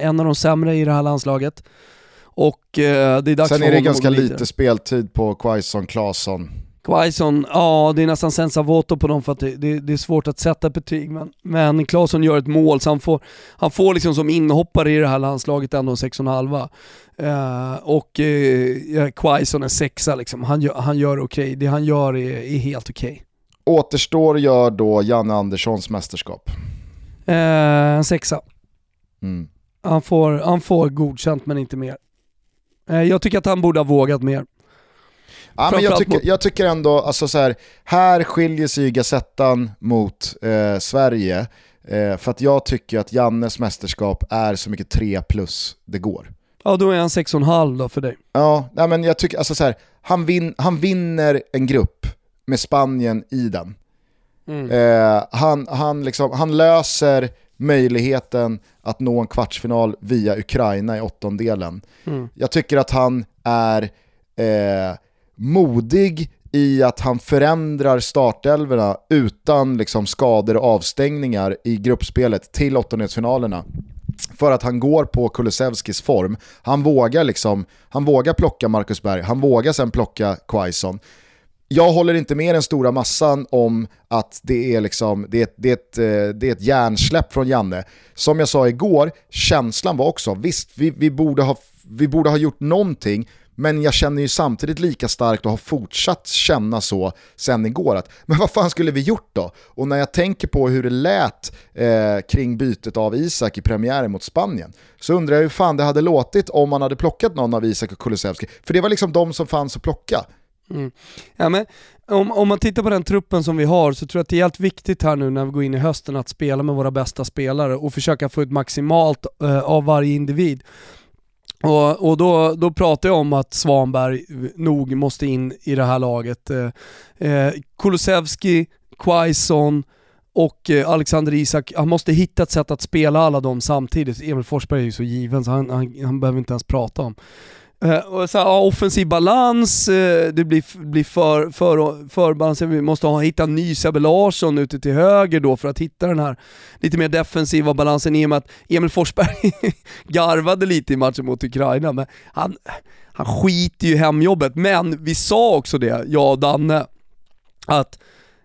en av de sämre i det här landslaget. Och det är dags Sen är det ganska lite speltid på Quaison, Claesson, Quaison, ja det är nästan senza voto på dem för att det, det, det, är svårt att sätta betyg men, men Claesson gör ett mål så han får, han får liksom som inhoppare i det här landslaget ändå en 6,5. Uh, och uh, Quaison är sexa liksom, han gör, han gör okej, okay. det han gör är, är helt okej. Okay. Återstår gör då Janne Anderssons mästerskap? Uh, en sexa. Mm. Han, får, han får godkänt men inte mer. Uh, jag tycker att han borde ha vågat mer. Ja, men jag, tycker, jag tycker ändå, alltså så här, här skiljer sig Gazettan mot eh, Sverige. Eh, för att jag tycker att Jannes mästerskap är så mycket 3 plus det går. Ja, då är han 6,5 då för dig. Ja, nej, men jag tycker, alltså så här, han, vin, han vinner en grupp med Spanien i den. Mm. Eh, han, han, liksom, han löser möjligheten att nå en kvartsfinal via Ukraina i åttondelen. Mm. Jag tycker att han är eh, modig i att han förändrar startelverna utan liksom skador och avstängningar i gruppspelet till åttondelsfinalerna. För att han går på Kulusevskis form. Han vågar, liksom, han vågar plocka Marcus Berg, han vågar sen plocka Quaison jag håller inte med den stora massan om att det är, liksom, det är, ett, det är, ett, eh, det är ett hjärnsläpp från Janne. Som jag sa igår, känslan var också, visst vi, vi, borde ha, vi borde ha gjort någonting, men jag känner ju samtidigt lika starkt och har fortsatt känna så sen igår. Att, men vad fan skulle vi gjort då? Och när jag tänker på hur det lät eh, kring bytet av Isak i premiären mot Spanien så undrar jag hur fan det hade låtit om man hade plockat någon av Isak och Kulusevski. För det var liksom de som fanns att plocka. Mm. Ja, men om, om man tittar på den truppen som vi har så tror jag att det är helt viktigt här nu när vi går in i hösten att spela med våra bästa spelare och försöka få ut maximalt eh, av varje individ. Och, och då, då pratar jag om att Svanberg nog måste in i det här laget. Eh, eh Kulusevski, Quaison och eh, Alexander Isak, han måste hitta ett sätt att spela alla dem samtidigt. Emil Forsberg är ju så given så han, han, han behöver inte ens prata om. Uh, och så här, offensiv balans, uh, det blir, blir för, för, förbalans, vi måste ha, hitta en ny Sebbe Larsson ute till höger då för att hitta den här lite mer defensiva balansen i och med att Emil Forsberg [LAUGHS] garvade lite i matchen mot Ukraina, men han, han skiter ju i hemjobbet. Men vi sa också det, jag och Danne, att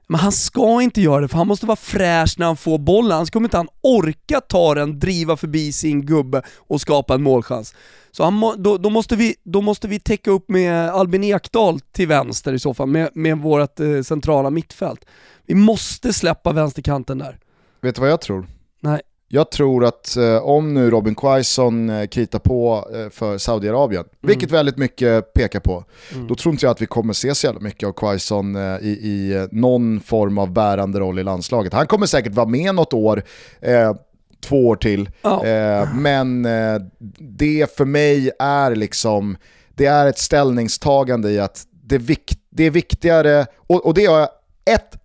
men han ska inte göra det för han måste vara fräsch när han får bollen, annars kommer inte han orka ta den, driva förbi sin gubbe och skapa en målchans. Så han må, då, då, måste vi, då måste vi täcka upp med Albin Ekdal till vänster i så fall, med, med vårt eh, centrala mittfält. Vi måste släppa vänsterkanten där. Vet du vad jag tror? Nej. Jag tror att eh, om nu Robin Quaison eh, kritar på eh, för Saudiarabien, mm. vilket väldigt mycket pekar på, mm. då tror inte jag att vi kommer se så jävla mycket av Quaison eh, i, i eh, någon form av bärande roll i landslaget. Han kommer säkert vara med något år, eh, två år till. Oh. Men det för mig är liksom, det är ett ställningstagande i att det, vik det är viktigare, och, och det har jag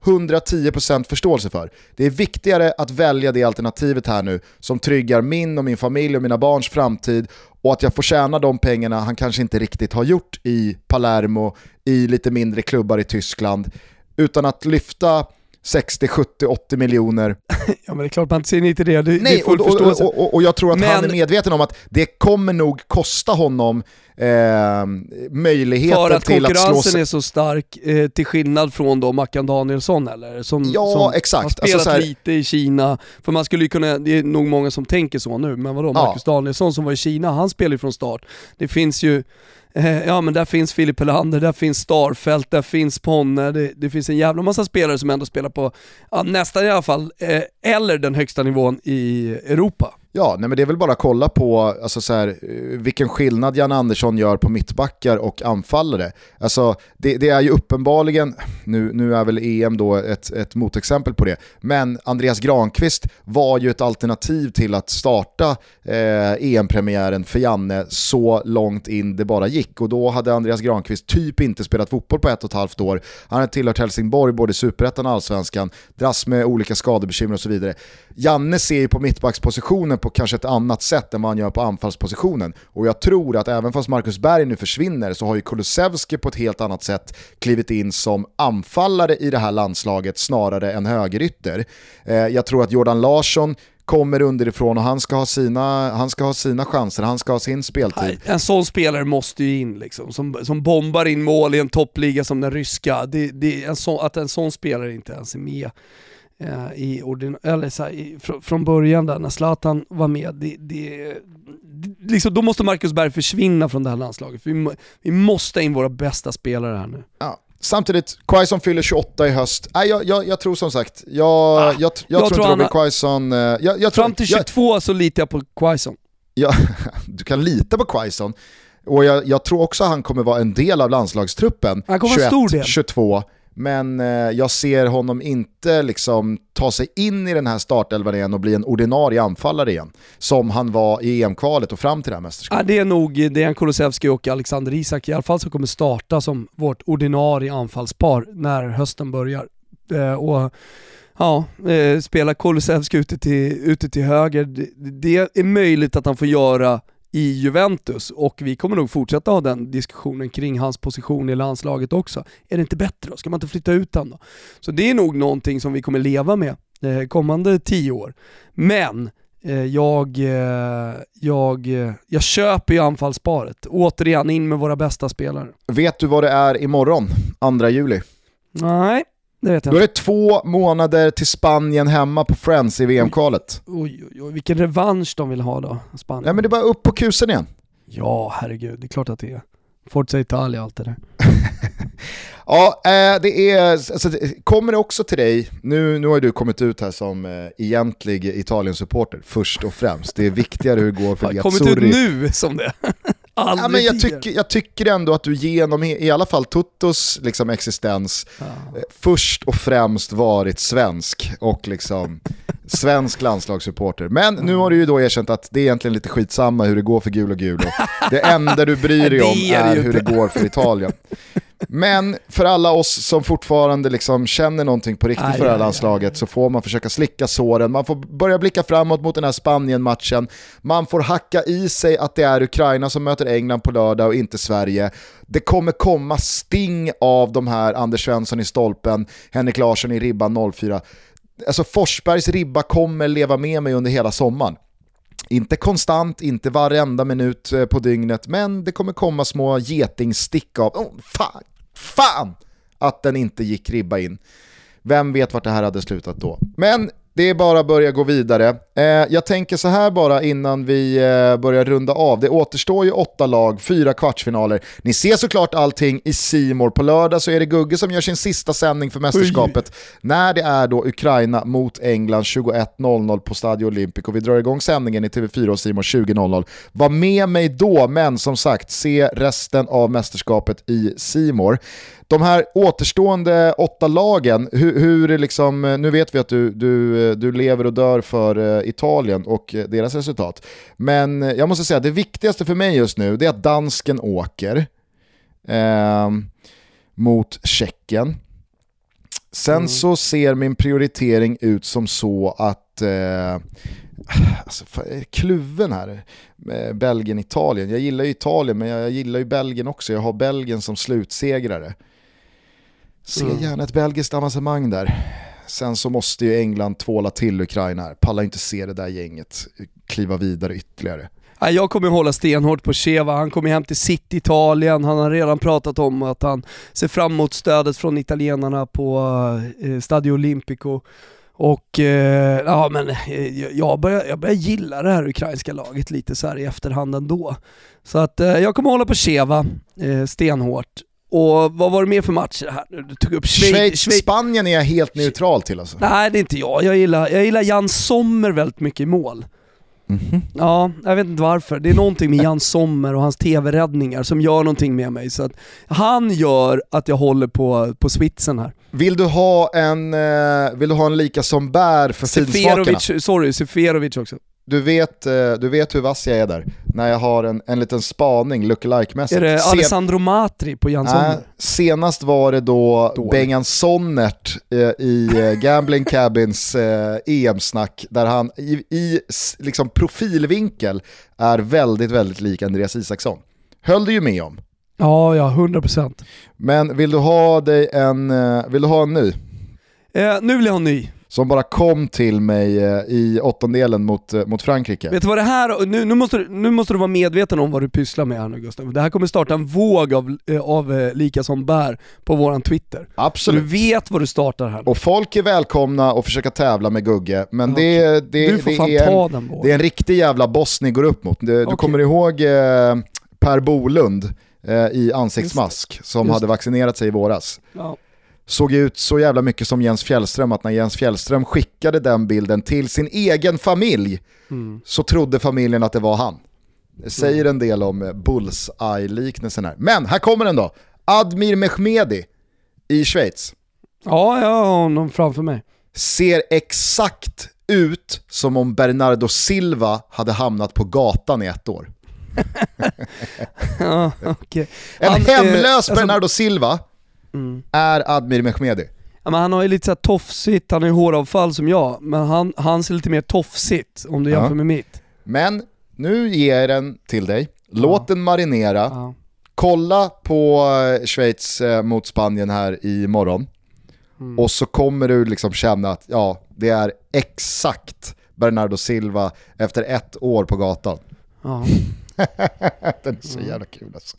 110% förståelse för. Det är viktigare att välja det alternativet här nu som tryggar min och min familj och mina barns framtid och att jag får tjäna de pengarna han kanske inte riktigt har gjort i Palermo, i lite mindre klubbar i Tyskland, utan att lyfta 60, 70, 80 miljoner. [LAUGHS] ja men det är klart man inte säger nej till det, det, Nej, det är full och, förståelse. Och, och, och, jag tror att men... han är medveten om att det kommer nog kosta honom eh, möjligheten till att slå För att konkurrensen är så stark, eh, till skillnad från då Mackan Danielsson eller? Som, ja, som exakt. har spelat alltså, här... lite i Kina. För man skulle ju kunna, det är nog många som tänker så nu, men vadå, ja. Marcus Danielsson som var i Kina, han spelar ju från start. Det finns ju Eh, ja men där finns Filip Helander, där finns Starfelt, där finns Ponne, det, det, finns en jävla massa spelare som ändå spelar på, ja, nästan i alla fall, eh, eller den högsta nivån i Europa. Ja, nej men det är väl bara att kolla på alltså så här, vilken skillnad Jan Andersson gör på mittbackar och anfallare. Alltså, det, det, är ju uppenbarligen, nu, nu är väl EM då ett, ett motexempel på det, men Andreas Granqvist var ju ett alternativ till att starta eh, EM-premiären för Janne så långt in det bara gick. Och då hade Andreas Granqvist typ inte spelat fotboll på ett och ett halvt år. Han hade tillhört Helsingborg både i superettan och allsvenskan, dras med olika skadebekymmer och så vidare. Janne ser ju på mittbackspositionen på kanske ett annat sätt än vad han gör på anfallspositionen. Och jag tror att även fast Marcus Berg nu försvinner så har ju Kulusevski på ett helt annat sätt klivit in som anfallare i det här landslaget snarare än högerytter. Eh, jag tror att Jordan Larsson kommer underifrån och han ska ha sina, han ska ha sina chanser, han ska ha sin speltid. En sån spelare måste ju in liksom, som, som bombar in mål i en toppliga som den ryska. Det, det, en sån, att en sån spelare inte ens är med i ordin eller så här, i, fr från början där när Zlatan var med, det, det, liksom, då måste Marcus Berg försvinna från det här landslaget. Vi, vi måste in våra bästa spelare här nu. Ja. Samtidigt, Quaison fyller 28 i höst. Nej, jag, jag, jag tror som sagt, jag, ah, jag, jag, jag, tror inte Robin Quaison... Eh, fram till 22 så litar jag på Quaison. Ja, [LAUGHS] du kan lita på Quaison. Och jag, jag tror också att han kommer vara en del av landslagstruppen Han kommer vara 21, stor del. 22. Men eh, jag ser honom inte liksom ta sig in i den här startelvan igen och bli en ordinarie anfallare igen. Som han var i EM-kvalet och fram till det här mästerskapet. Ja, det är nog Dejan Kulusevski och Alexander Isak i alla fall som kommer starta som vårt ordinarie anfallspar när hösten börjar. Eh, och ja, eh, spela Kulusevski ute till, ute till höger, det, det är möjligt att han får göra i Juventus och vi kommer nog fortsätta ha den diskussionen kring hans position i landslaget också. Är det inte bättre då? Ska man inte flytta ut honom då? Så det är nog någonting som vi kommer leva med eh, kommande tio år. Men eh, jag, eh, jag, jag köper ju anfallsparet. Återigen, in med våra bästa spelare. Vet du vad det är imorgon, 2 juli? Nej, det vet jag Då är det två månader till Spanien hemma på Friends i VM-kvalet. Oj, oj, oj, vilken revansch de vill ha då, Spanien. Ja men det är bara upp på kusen igen. Ja, herregud, det är klart att det är. Forza Italia, allt det där. [LAUGHS] Ja, eh, det är, alltså, kommer det också till dig, nu, nu har du kommit ut här som eh, egentlig Italien-supporter först och främst. Det är viktigare hur det går för Har kommit ut nu som det. [LAUGHS] Aldrig Ja, men jag, tycker, jag tycker ändå att du genom i alla fall Tuttos liksom, existens Ja. eh, först och främst varit svensk och liksom svensk landslagssupporter. Men nu har du ju då erkänt att det är egentligen lite skitsamma hur det går för gul och gul. Det enda du bryr dig [LAUGHS] om är hur det går för Italien. Men för alla oss som fortfarande liksom känner någonting på riktigt Aj, för det här landslaget så får man försöka slicka såren, man får börja blicka framåt mot den här Spanien-matchen, man får hacka i sig att det är Ukraina som möter England på lördag och inte Sverige. Det kommer komma sting av de här Anders Svensson i stolpen, Henrik Larsson i ribban 04. Alltså Forsbergs ribba kommer leva med mig under hela sommaren. Inte konstant, inte varenda minut eh, på dygnet, men det kommer komma små getingstick av oh, fan, fan att den inte gick ribba in. Vem vet vart det här hade slutat då? Men det är bara att börja gå vidare. Eh, jag tänker så här bara innan vi eh, börjar runda av. Det återstår ju åtta lag, fyra kvartsfinaler. Ni ser såklart allting i Simor På lördag så är det Gugge som gör sin sista sändning för mästerskapet. När det är då Ukraina mot England 21.00 på Stadio Olympico. Vi drar igång sändningen i TV4 och Simor 20.00. Var med mig då, men som sagt, se resten av mästerskapet i Simor. De här återstående åtta lagen, hur, hur är liksom, nu vet vi att du, du, du lever och dör för eh, Italien och eh, deras resultat. Men eh, jag måste säga, det viktigaste för mig just nu är att dansken åker eh, mot Tjeckien. Sen så ser min prioritering ut som så att eh, alltså, kluven här. Eh, Belgien, Italien. Jag gillar ju Italien men jag, jag gillar ju Belgien också. Jag har Belgien som slutsegrare. Ser Mm. gärna ett belgiskt avancemang där. Sen så måste ju England tvåla till Ukraina här. Pallar inte se det där gänget kliva vidare ytterligare. Jag kommer hålla stenhårt på Cheva, han kommer hem till sitt Italien, han har redan pratat om att han ser fram emot stödet från italienarna på eh, Stadio Olimpico. Och eh, ja men eh, jag börjar, jag börjar gilla det här ukrainska laget lite så här i efterhand ändå. Så att eh, jag kommer hålla på Cheva eh, stenhårt. Och vad var det mer för matcher här nu? Du tog upp Schweiz. Schweiz, Schweiz. Spanien är jag helt neutral till alltså. Nej det är inte jag, jag gillar, jag gillar Jan Sommer väldigt mycket i mål. Mhm. Ja, jag vet inte varför. Det är någonting med Jan Sommer och hans tv-räddningar som gör någonting med mig. Så han gör att jag håller på, på switsen här. Vill du ha en, eh, vill du ha en lika som bär för finsmakarna? Seferovic, sorry, Seferovic också. Du vet, eh, du vet hur vass jag är där. När jag har en, en liten spaning, lookalike-mässigt. Är det Sen- Alessandro Matri på Jan Nej, senast var det då Dåligt. Bengan Sonnert eh, i eh, Gambling Cabins eh, EM-snack där han i, i liksom profilvinkel är väldigt, väldigt lik Andreas Isaksson. Höll du ju med om. Ja, ja, 100%. Men vill du ha dig en, eh, vill du ha en ny? Eh, nu vill jag ha en ny. Som bara kom till mig eh, i åttondelen mot, eh, mot Frankrike. Vet du vad det här, nu, nu, måste, du- nu måste du vara medveten om vad du pysslar med här nu Gustav. Det här kommer starta en våg av, eh, av lika som bär på våran Twitter. Så du Absolut. vet vad du startar här. Och folk är välkomna att försöka tävla med Gugge, men det, det, du får det fan är en. Det är en riktig jävla boss ni går upp mot. Du, du Okej. kommer ihåg eh, Per Bolund eh, i ansiktsmask som Just hade vaccinerat sig i våras. Ja. Såg ut så jävla mycket som Jens Fjällström att när Jens Fjällström skickade den bilden till sin egen familj Mm. så trodde familjen att det var han. Det säger en del om bullseye-liknelsen här. Men här kommer den då. Admir Mehmedi i Schweiz. Ja, jag har honom framför mig. Ser exakt ut som om Bernardo Silva hade hamnat på gatan i ett år. [LAUGHS] ja, okay. En han, hemlös eh, Bernardo alltså, Silva mm. är Admir Mehmedi. Ja, men han har ju lite såhär tofsigt, han har ju håravfall som jag, men han, han ser lite mer tofsigt om du jämför ja. med mitt. Men nu ger jag den till dig, låt ja. den marinera, ja. kolla på eh, Schweiz eh, mot Spanien här i morgon. Mm. Och så kommer du liksom känna att ja, det är exakt Bernardo Silva efter ett år på gatan. Ja. [LAUGHS] Den är så jävla kul alltså.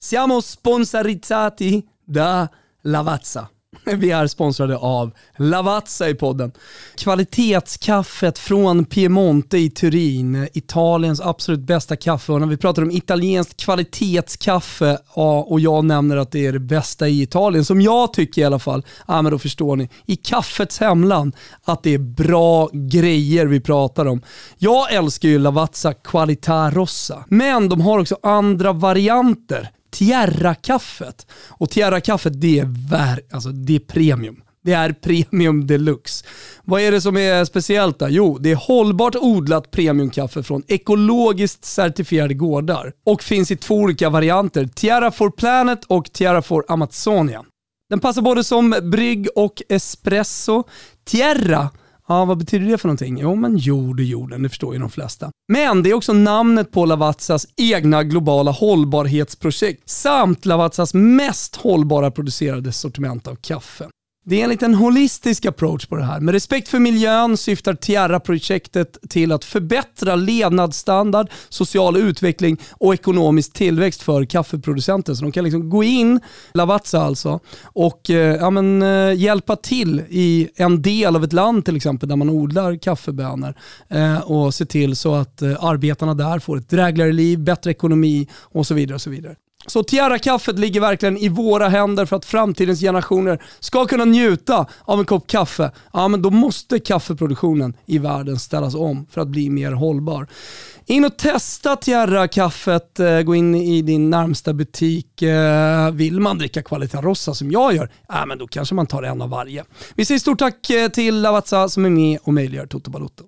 Siamo sponsorizzati da Lavazza. [LAUGHS] Vi är sponsrade av Lavazza i podden. Kvalitetskaffet från Piemonte i Turin, Italiens absolut bästa kaffe. Och när vi pratar om italienskt kvalitetskaffe och jag nämner att det är det bästa i Italien, som jag tycker i alla fall, ja men då förstår ni, i kaffets hemland, att det är bra grejer vi pratar om. Jag älskar ju Lavazza Qualità Rossa, men de har också andra varianter. Tierra-kaffet. Och Tierra-kaffet det är, vär, alltså, det är premium. Det är premium deluxe. Vad är det som är speciellt då? Jo, det är hållbart odlat premiumkaffe från ekologiskt certifierade gårdar och finns i två olika varianter. Tierra for Planet och Tierra for Amazonia. Den passar både som brygg och espresso. Tierra Ja, vad betyder det för någonting? Jo, men jord och jorden, det förstår ju de flesta. Men det är också namnet på Lavazzas egna globala hållbarhetsprojekt samt Lavazzas mest hållbara producerade sortiment av kaffe. Det är en liten holistisk approach på det här. Med respekt för miljön syftar Tiara-projektet till att förbättra levnadsstandard, social utveckling och ekonomisk tillväxt för kaffeproducenter. Så de kan liksom gå in, Lavazza alltså, och eh, ja, men, eh, hjälpa till i en del av ett land till exempel där man odlar kaffebönor eh, och se till så att eh, arbetarna där får ett drägligare liv, bättre ekonomi och så vidare. Och så vidare. Så Tierra-kaffet ligger verkligen i våra händer för att framtidens generationer ska kunna njuta av en kopp kaffe. Ja, men då måste kaffeproduktionen i världen ställas om för att bli mer hållbar. In och testa Tierra-kaffet, eh, gå in i din närmsta butik. Eh, vill man dricka Qualita Rossa som jag gör, ja, men då kanske man tar en av varje. Vi säger stort tack eh, till Lavazza som är med och möjliggör Toto Balotto.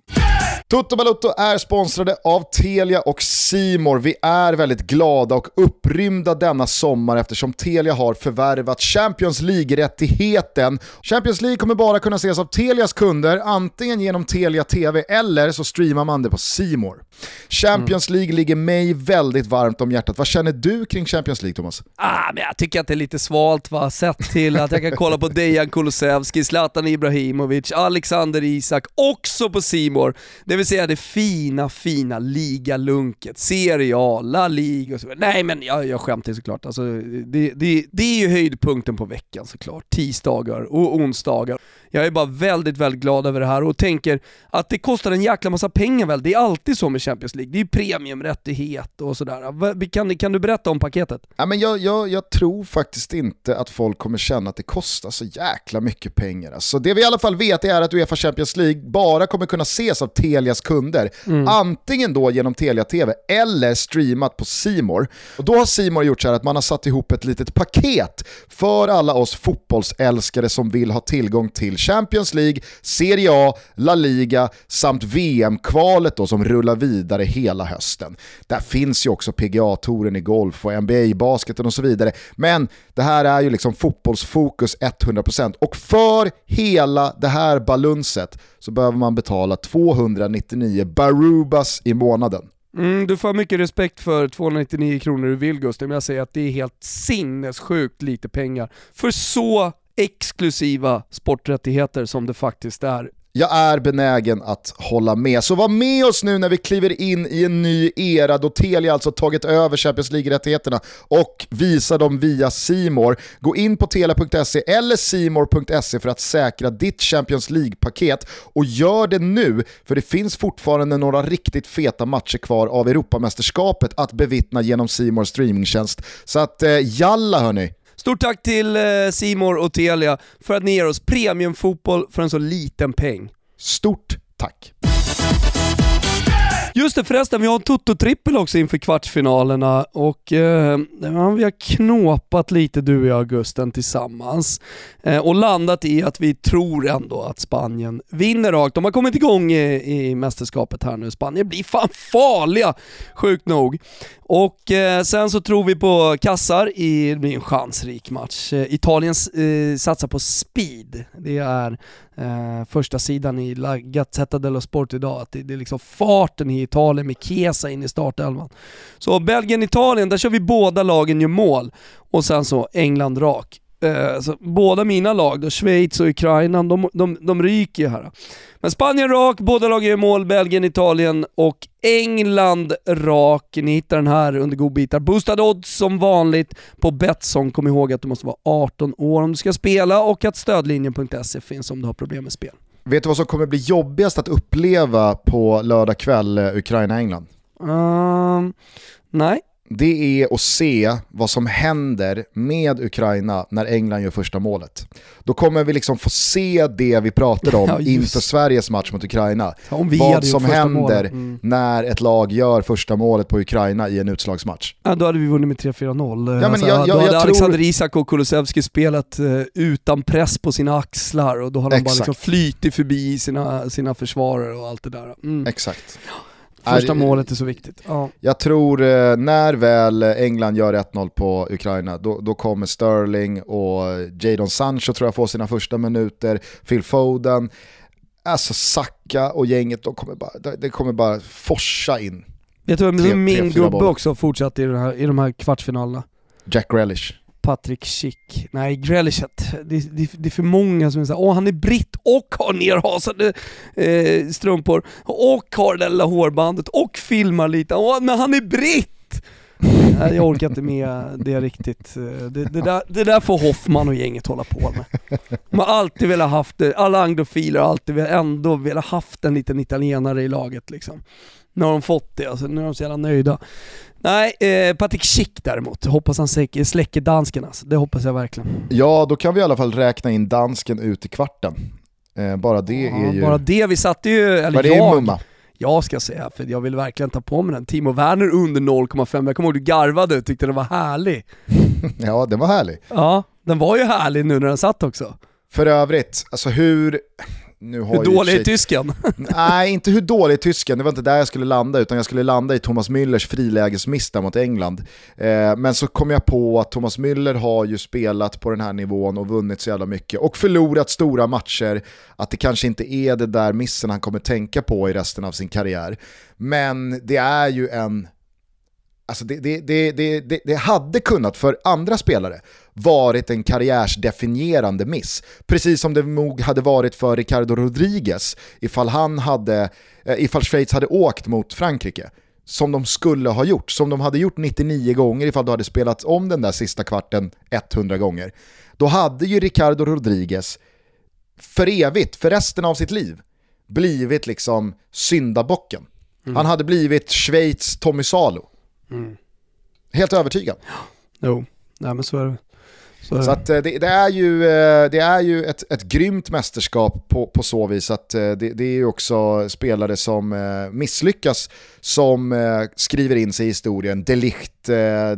Toto Balotto är sponsrade av Telia och Simor. Vi är väldigt glada och upprymda denna sommar eftersom Telia har förvärvat Champions League-rättigheten. Champions League kommer bara kunna ses av Telias kunder, antingen genom Telia TV eller så streamar man det på Simor. Champions mm. League ligger mig väldigt varmt om hjärtat. Vad känner du kring Champions League Thomas? Ah, men jag tycker att det är lite svalt va, sett till att jag kan kolla på [LAUGHS] Dejan Kulusevski, Zlatan Ibrahimovic, Alexander Isak, också på Simor. Det vill säga det fina, fina ligalunket, Serie A, La Liga och så vidare. Nej men jag, jag skämtar såklart, alltså, det, det, det är ju höjdpunkten på veckan såklart. Tisdagar och onsdagar. Jag är bara väldigt, väldigt glad över det här och tänker att det kostar en jäkla massa pengar väl, det är alltid så med Champions League, det är ju premiumrättighet och sådär. Kan, kan du berätta om paketet? Ja, men jag, jag, jag tror faktiskt inte att folk kommer känna att det kostar så jäkla mycket pengar. Alltså, det vi i alla fall vet är att Uefa Champions League bara kommer kunna ses av Telias kunder, mm. antingen då genom Telia TV eller streamat på Simor. Och då har Simor gjort så här att man har satt ihop ett litet paket för alla oss fotbollsälskare som vill ha tillgång till Champions League, Serie A, La Liga samt VM-kvalet då som rullar vidare hela hösten. Där finns ju också PGA-touren i golf och NBA-basketen och så vidare. Men det här är ju liksom fotbollsfokus 100% och för hela det här balunset så behöver man betala 299 barubas i månaden. Mm, du får mycket respekt för 299 kronor du vill Vilgus, men jag säger att det är helt sinnessjukt lite pengar för så exklusiva sporträttigheter som det faktiskt är. Jag är benägen att hålla med. Så var med oss nu när vi kliver in i en ny era då Telia alltså tagit över Champions League-rättigheterna och visar dem via Simor. Gå in på telia.se eller simor.se för att säkra ditt Champions League-paket och gör det nu för det finns fortfarande några riktigt feta matcher kvar av Europamästerskapet att bevittna genom Simors streamingtjänst. Så att eh, jalla hörni! Stort tack till eh, Simor och Telia för att ni ger oss premiumfotboll för en så liten peng. Stort tack! Just det förresten, vi har en Toto-trippel också inför kvartsfinalerna och eh, vi har knåpat lite du och jag Augusten tillsammans eh, och landat i att vi tror ändå att Spanien vinner rakt. De har kommit igång i, i mästerskapet här nu. Spanien blir fan farliga, sjukt nog. Och eh, sen så tror vi på kassar i, det blir en chansrik match. Eh, Italien eh, satsar på speed. Det är eh, första sidan i La Gazzetta dello Sport idag, att det, det, är liksom farten i Italien med Chiesa in i startelvan. Så Belgien-Italien, där kör vi båda lagen gör mål. Och sen så England rak. Eh, så båda mina lag, då, Schweiz och Ukraina, de, de, de ryker ju här. Men Spanien rak, båda lagen gör mål, Belgien, Italien och England rak. Ni hittar den här under godbitar. Boostad odds som vanligt på Betsson. Kom ihåg att du måste vara 18 år om du ska spela och att stödlinjen.se finns om du har problem med spel. Vet du vad som kommer bli jobbigast att uppleva på lördag kväll, eh, Ukraina-England? Um, nej det är att se vad som händer med Ukraina när England gör första målet. Då kommer vi liksom få se det vi pratade om [LAUGHS] ja, inför Sveriges match mot Ukraina. vad som händer mm. när ett lag gör första målet på Ukraina i en utslagsmatch. Ja, då hade vi vunnit med 3-4-0. Ja, alltså, jag, jag, då hade jag Alexander tror... Isak och Kulusevski spelat uh, utan press på sina axlar och då har de bara liksom flytit förbi sina, sina försvarare och allt det där. Mm. Exakt. Första målet är så viktigt. Ja. Jag tror eh, när väl England gör 1-0 på Ukraina, då, då, kommer Sterling och Jadon Sancho tror jag får sina första minuter, Phil Foden, alltså Saka och gänget, de kommer bara, det kommer bara forsa in. Jag tror att min gubbe också fortsatte i, här, i de här kvartsfinalerna. Jack Relish. Patrick Schick. Nej, Grealishet. Det, det, det, är för många som är såhär, åh han är britt och har nerhasade eh, strumpor och har det lilla hårbandet och filmar lite. Åh, men han är britt! Nej, jag orkar inte med det riktigt. Eh, det, det, där, det där får Hoffman och gänget hålla på med. De har alltid velat haft det, alla anglofiler har alltid ändå velat haft en liten italienare i laget liksom. Nu har de fått det, alltså, nu är de så jävla nöjda. Nej, eh, Patrik Schick däremot. Hoppas han släcker dansken alltså. Det hoppas jag verkligen. Ja, då kan vi i alla fall räkna in dansken ut i kvarten. Eh, bara det ja, är ju... Bara det, vi satte ju, eller Var det jag, mumma? jag ska säga, för jag vill verkligen ta på mig den. Timo Werner under 0,5, jag kommer ihåg du garvade och tyckte den var härlig. [LAUGHS] ja, den var härlig. Ja, den var ju härlig nu när den satt också. För övrigt, alltså hur, nu har hur dålig är tysken? [LAUGHS] Nej, inte hur dålig är tysken, det var inte där jag skulle landa, utan jag skulle landa i Thomas Müllers frilägesmiss mot England. Eh, men så kom jag på att Thomas Müller har ju spelat på den här nivån och vunnit så jävla mycket och förlorat stora matcher, att det kanske inte är det där missen han kommer tänka på i resten av sin karriär. Men det är ju en Alltså det, det, det, det hade kunnat för andra spelare varit en karriärsdefinierande miss. Precis som det nog hade varit för Ricardo Rodriguez ifall, han hade, eh, ifall Schweiz hade åkt mot Frankrike. Som de skulle ha gjort, som de hade gjort 99 gånger ifall du hade spelat om den där sista kvarten 100 gånger. Då hade ju Ricardo Rodriguez för evigt, för resten av sitt liv, blivit liksom syndabocken. Mm. Han hade blivit Schweiz Tommy Salo. Mm. Helt övertygad. Jo, nej men så är det. Så, så att, eh, det, det, är ju, eh, det är ju ett, ett grymt mästerskap på, på så vis att eh, det, det är ju också spelare som misslyckas som skriver in sig i historien. Delicht,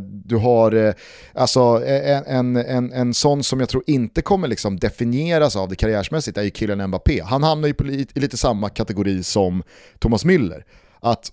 du har alltså en, en, en sån som jag tror inte kommer liksom definieras av det karriärsmässigt är ju Kylian Mbappé. Han hamnar ju i lite samma kategori som Thomas Müller. Att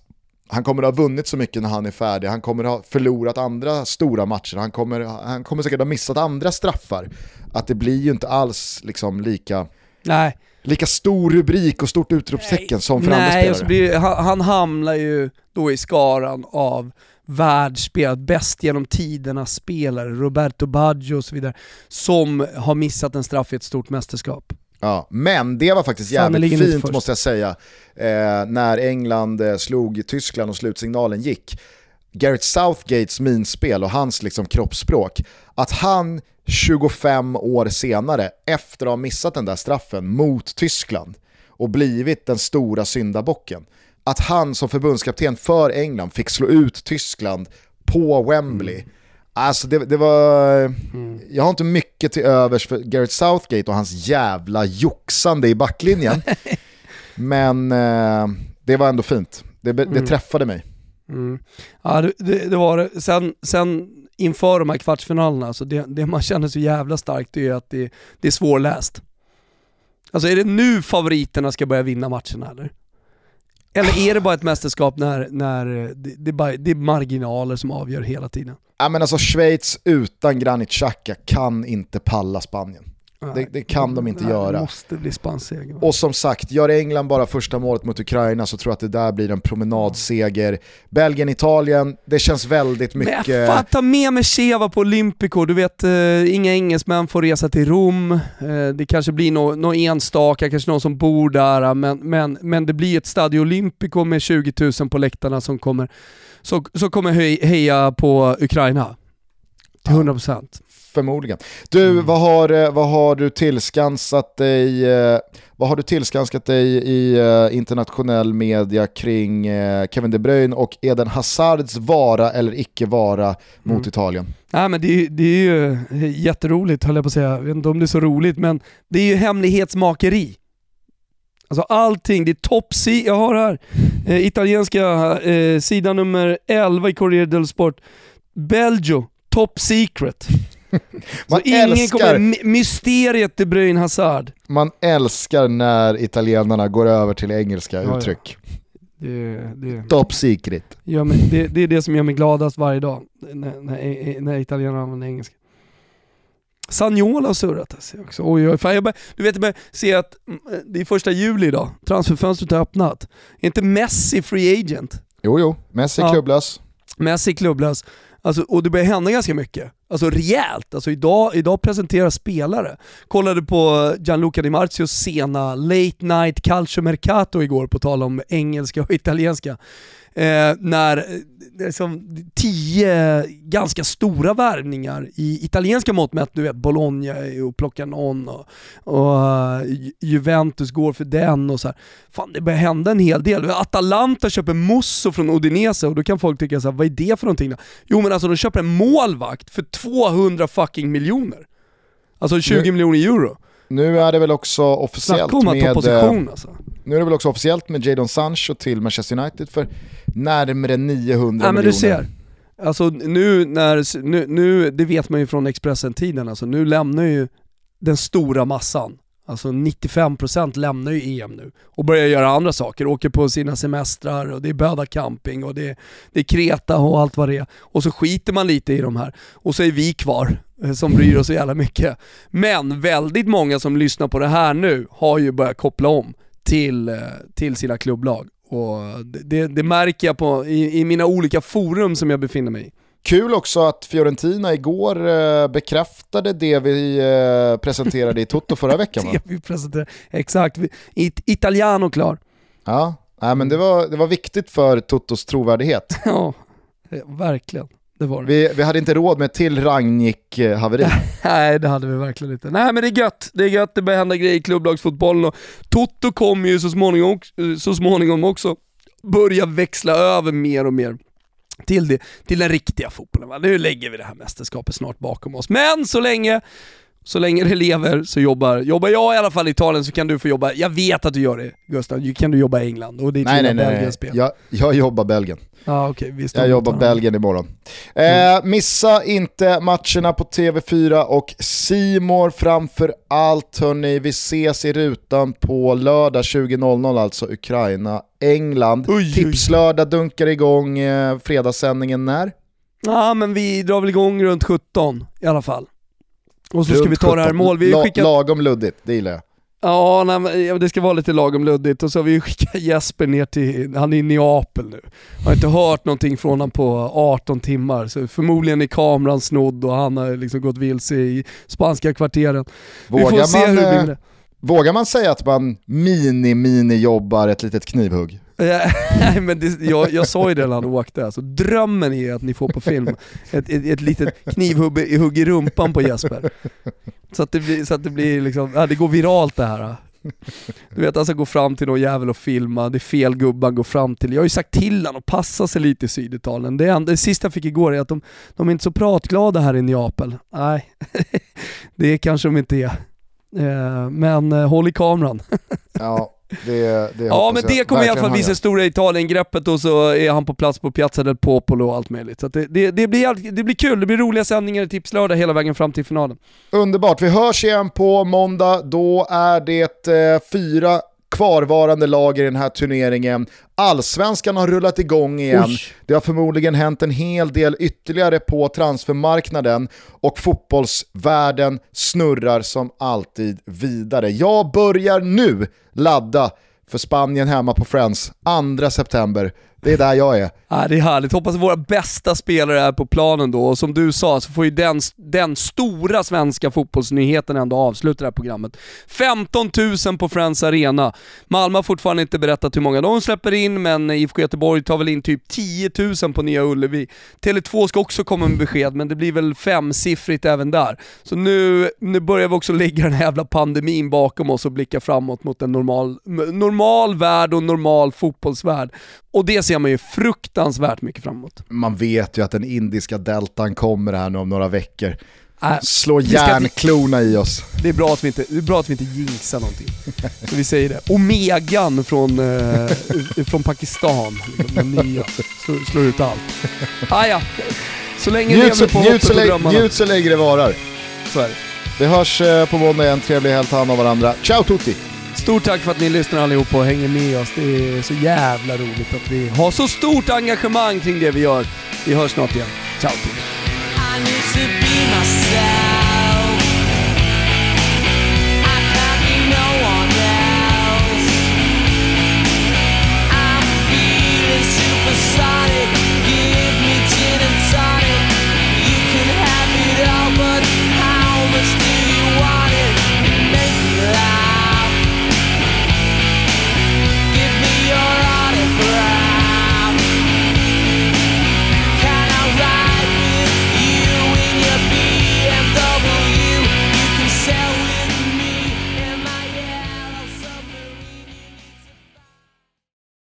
han kommer att ha vunnit så mycket när han är färdig, han kommer att ha förlorat andra stora matcher, han kommer, han kommer säkert ha missat andra straffar. Att det blir ju inte alls liksom lika, Nej. lika stor rubrik och stort utropstecken Nej. som för Nej, andra spelare. Blir, han, han hamnar ju då i skaran av världsspelare, bäst genom tiderna spelare, Roberto Baggio och så vidare, som har missat en straff i ett stort mästerskap. Ja, men det var faktiskt jävligt fint måste jag säga, eh, när England eh, slog Tyskland och slutsignalen gick. Gareth Southgates minspel och hans liksom, kroppsspråk, att han 25 år senare, efter att ha missat den där straffen mot Tyskland och blivit den stora syndabocken, att han som förbundskapten för England fick slå ut Tyskland på Wembley. Mm Alltså det, det var... Mm. Jag har inte mycket till övers för Gareth Southgate och hans jävla joxande i backlinjen. [LAUGHS] Men eh, det var ändå fint. Det, det mm. träffade mig. Mm. Ja, det, det, det, var det. Sen, sen inför de här kvartsfinalerna, så det, det man känner så jävla starkt är att det, det är svårläst. Alltså är det nu favoriterna ska börja vinna matcherna eller? Eller är det bara ett mästerskap när, när det, det, bara, det är marginaler som avgör hela tiden? Ja men alltså Schweiz utan Granit Xhaka kan inte palla Spanien. Det, det, kan de inte Nej, göra. Det måste bli spanseger. Och som sagt, gör England bara första målet mot Ukraina så tror jag att det där blir en promenadseger. Belgien, Italien, det känns väldigt mycket... Men fan, ta med mig Cheva på Olympico. Du vet, eh, inga engelsmän får resa till Rom. Eh, det kanske blir någon no enstaka, kanske någon som bor där, men, men, men det blir ett Stadio Olympico med 20 000 på läktarna som kommer, så, så kommer heja på Ukraina. Till 100%. Förmodligen. Du, mm. vad, har, eh, vad har du tillskansat dig, eh, vad har du tillskansat dig i eh, internationell media kring Kevin De Bruyne och Eden Hazards vara eller icke vara mot mm. Italien? Nej, men det, det är ju jätteroligt höll jag på att säga, jag vet inte om det är så roligt, men det är ju hemlighetsmakeri. Alltså allting, det är top jag har här, eh, italienska eh, sidan nummer 11 i Corriere dello Sport. Belgio, top secret. [LAUGHS] Man älskar, kommer, mysteriet De Bruyne Hazard. Man älskar när italienarna går över till engelska ja, uttryck. Ja. Det, det, Top secret. Ja, men det, det, är det som gör mig gladast varje dag, när, när, när italienarna använder engelska. Sanjola har surrat alltså också. Oj, oj, fan jag bara, du vet, jag ser att mm, det är första juli idag, transferfönstret har öppnat. Är inte Messi free agent? Jo, jo, Messi ja. klubblös. Messi klubblös. Alltså, och det börjar hända ganska mycket. Alltså rejält. Alltså idag, idag presenterar spelare. Kollade på Gianluca Di Marzios sena Late Night Calcio Mercato igår, på tal om engelska och italienska. Eh, när liksom, tio ganska stora värvningar i italienska mått mätt, du vet Bologna och plockar någon och, och uh, Juventus går för den och så här. Fan det börjar hända en hel del. Atalanta köper Musso från Udinese och då kan folk tycka så här, vad är det för någonting då? Jo men alltså de köper en målvakt för 200 fucking miljoner. Alltså 20 nu, miljoner euro. Nu är det väl också officiellt med... Position, alltså. Nu är det väl också officiellt med Jadon Sancho till Manchester United för närmare 900 ja, miljoner. men du ser. Alltså nu när, nu, nu, det vet man ju från Expressen-tiden, alltså nu lämnar ju den stora massan, alltså 95% lämnar ju EM nu och börjar göra andra saker, åker på sina semestrar och det är Böda camping och det är, det är Kreta och allt vad det är. Och så skiter man lite i de här och så är vi kvar eh, som bryr oss så jävla mycket. Men väldigt många som lyssnar på det här nu har ju börjat koppla om till, eh, till sina klubblag. Och det, det märker jag på, i, i, mina olika forum som jag befinner mig i. Kul också att Fiorentina igår eh, bekräftade det vi eh, presenterade i Toto förra veckan [LAUGHS] va? det vi presenterade, exakt. It, Italiano klar. Ja, Nej, men det var, det var viktigt för Totos trovärdighet. [LAUGHS] ja, verkligen. Det var det. Vi, vi hade inte råd med till Rangnick-haveri. [LAUGHS] Nej, det hade vi verkligen inte. Nej, men det är gött. Det är gött, det börjar hända grejer i klubblagsfotbollen och Toto kommer ju så småningom, så småningom också börja växla över mer och mer till, det, till den riktiga fotbollen. Va? Nu lägger vi det här mästerskapet snart bakom oss. Men så länge så länge det lever så jobbar, jobbar jag i alla fall i Italien så kan du få jobba, jag vet att du gör det Gustav, kan du jobba i England och det är nej, nej, nej, nej. spel. Jag, jag jobbar Belgien. Ah, okay. jag jobbar Belgien imorgon. Mm. Eh, missa inte matcherna på TV4 och Simor framför allt hörni. Vi ses i rutan på lördag 20.00 alltså Ukraina, England. Oj, Tipslördag dunkar igång eh, fredagssändningen när? Ja men vi drar väl igång runt 17 i alla fall. Och så ska vi ta det här mål. Vi skickat... Lagom luddigt, det gillar jag. Ja, nej, det ska vara lite lagom luddigt och så har vi skickat Jesper ner till, han är i Neapel nu. Jag har inte hört någonting från honom på 18 timmar, så förmodligen är kameran snodd och han har liksom gått vilse i spanska kvarteren. Vågar vi får se man, hur det blir. Eh, vågar man säga att man mini-mini-jobbar ett litet knivhugg? [LAUGHS] Nej men det, jag, jag sa ju det när han åkte, alltså, drömmen är att ni får på film ett, ett, ett litet knivhugg i rumpan på Jesper. Så att det blir, så att det blir liksom, ja, det går viralt det här. Du vet han ska gå fram till någon jävel och filma, det är fel gubbar går fram till. Jag har ju sagt till honom att passa sig lite i Syditalien. Det, det sista jag fick igår är att de, de är inte så pratglada här i Neapel. Nej, [LAUGHS] det kanske de inte är. Eh, men eh, håll i kameran. [LAUGHS] Ja, Det, det ja men det kommer i alla fall visa stora Italien-greppet och så är han på plats på Piazza del Popolo och allt möjligt. Så det, det, det, blir, det blir kul, det blir roliga sändningar i Tipslördag hela vägen fram till finalen. Underbart, vi hörs igen på måndag. Då är det eh, fyra kvarvarande lag i den här turneringen. Allsvenskan har rullat igång igen. Usch. Det har förmodligen hänt en hel del ytterligare på transfermarknaden och fotbollsvärlden snurrar som alltid vidare. Jag börjar nu ladda för Spanien hemma på Friends 2 september. Det är där jag är. Ja, det är härligt. Hoppas att våra bästa spelare är på planen då och som du sa så får ju den, den stora svenska fotbollsnyheten ändå avsluta det här programmet. 15 000 på Friends Arena. Malmö har fortfarande inte berättat hur många de släpper in, men IFK Göteborg tar väl in typ 10 000 på Nya Ullevi. Tele2 ska också komma med besked, men det blir väl femsiffrigt även där. Så nu, nu börjar vi också lägga den här jävla pandemin bakom oss och blicka framåt mot en normal, normal värld och normal fotbollsvärld. Och det ser man ju fruktansvärt mycket fram emot. Man vet ju att den indiska deltan kommer här nu om några veckor. Äh, Slå järnklorna i oss. Det är, bra att vi inte, det är bra att vi inte jinxar någonting. Så vi säger det. Omegan från, eh, från Pakistan, liksom, den nya, slår, slår ut allt. Ah, ja. Så länge njut lever på njut så, länge, njut så länge det varar. Så är det. Vi hörs eh, på måndag igen, trevlig helg, ta hand om varandra. Ciao tutti! Stort tack för att ni lyssnar allihopa och hänger med oss. Det är så jävla roligt att vi har så stort engagemang kring det vi gör. Vi hörs snart igen. Ciao!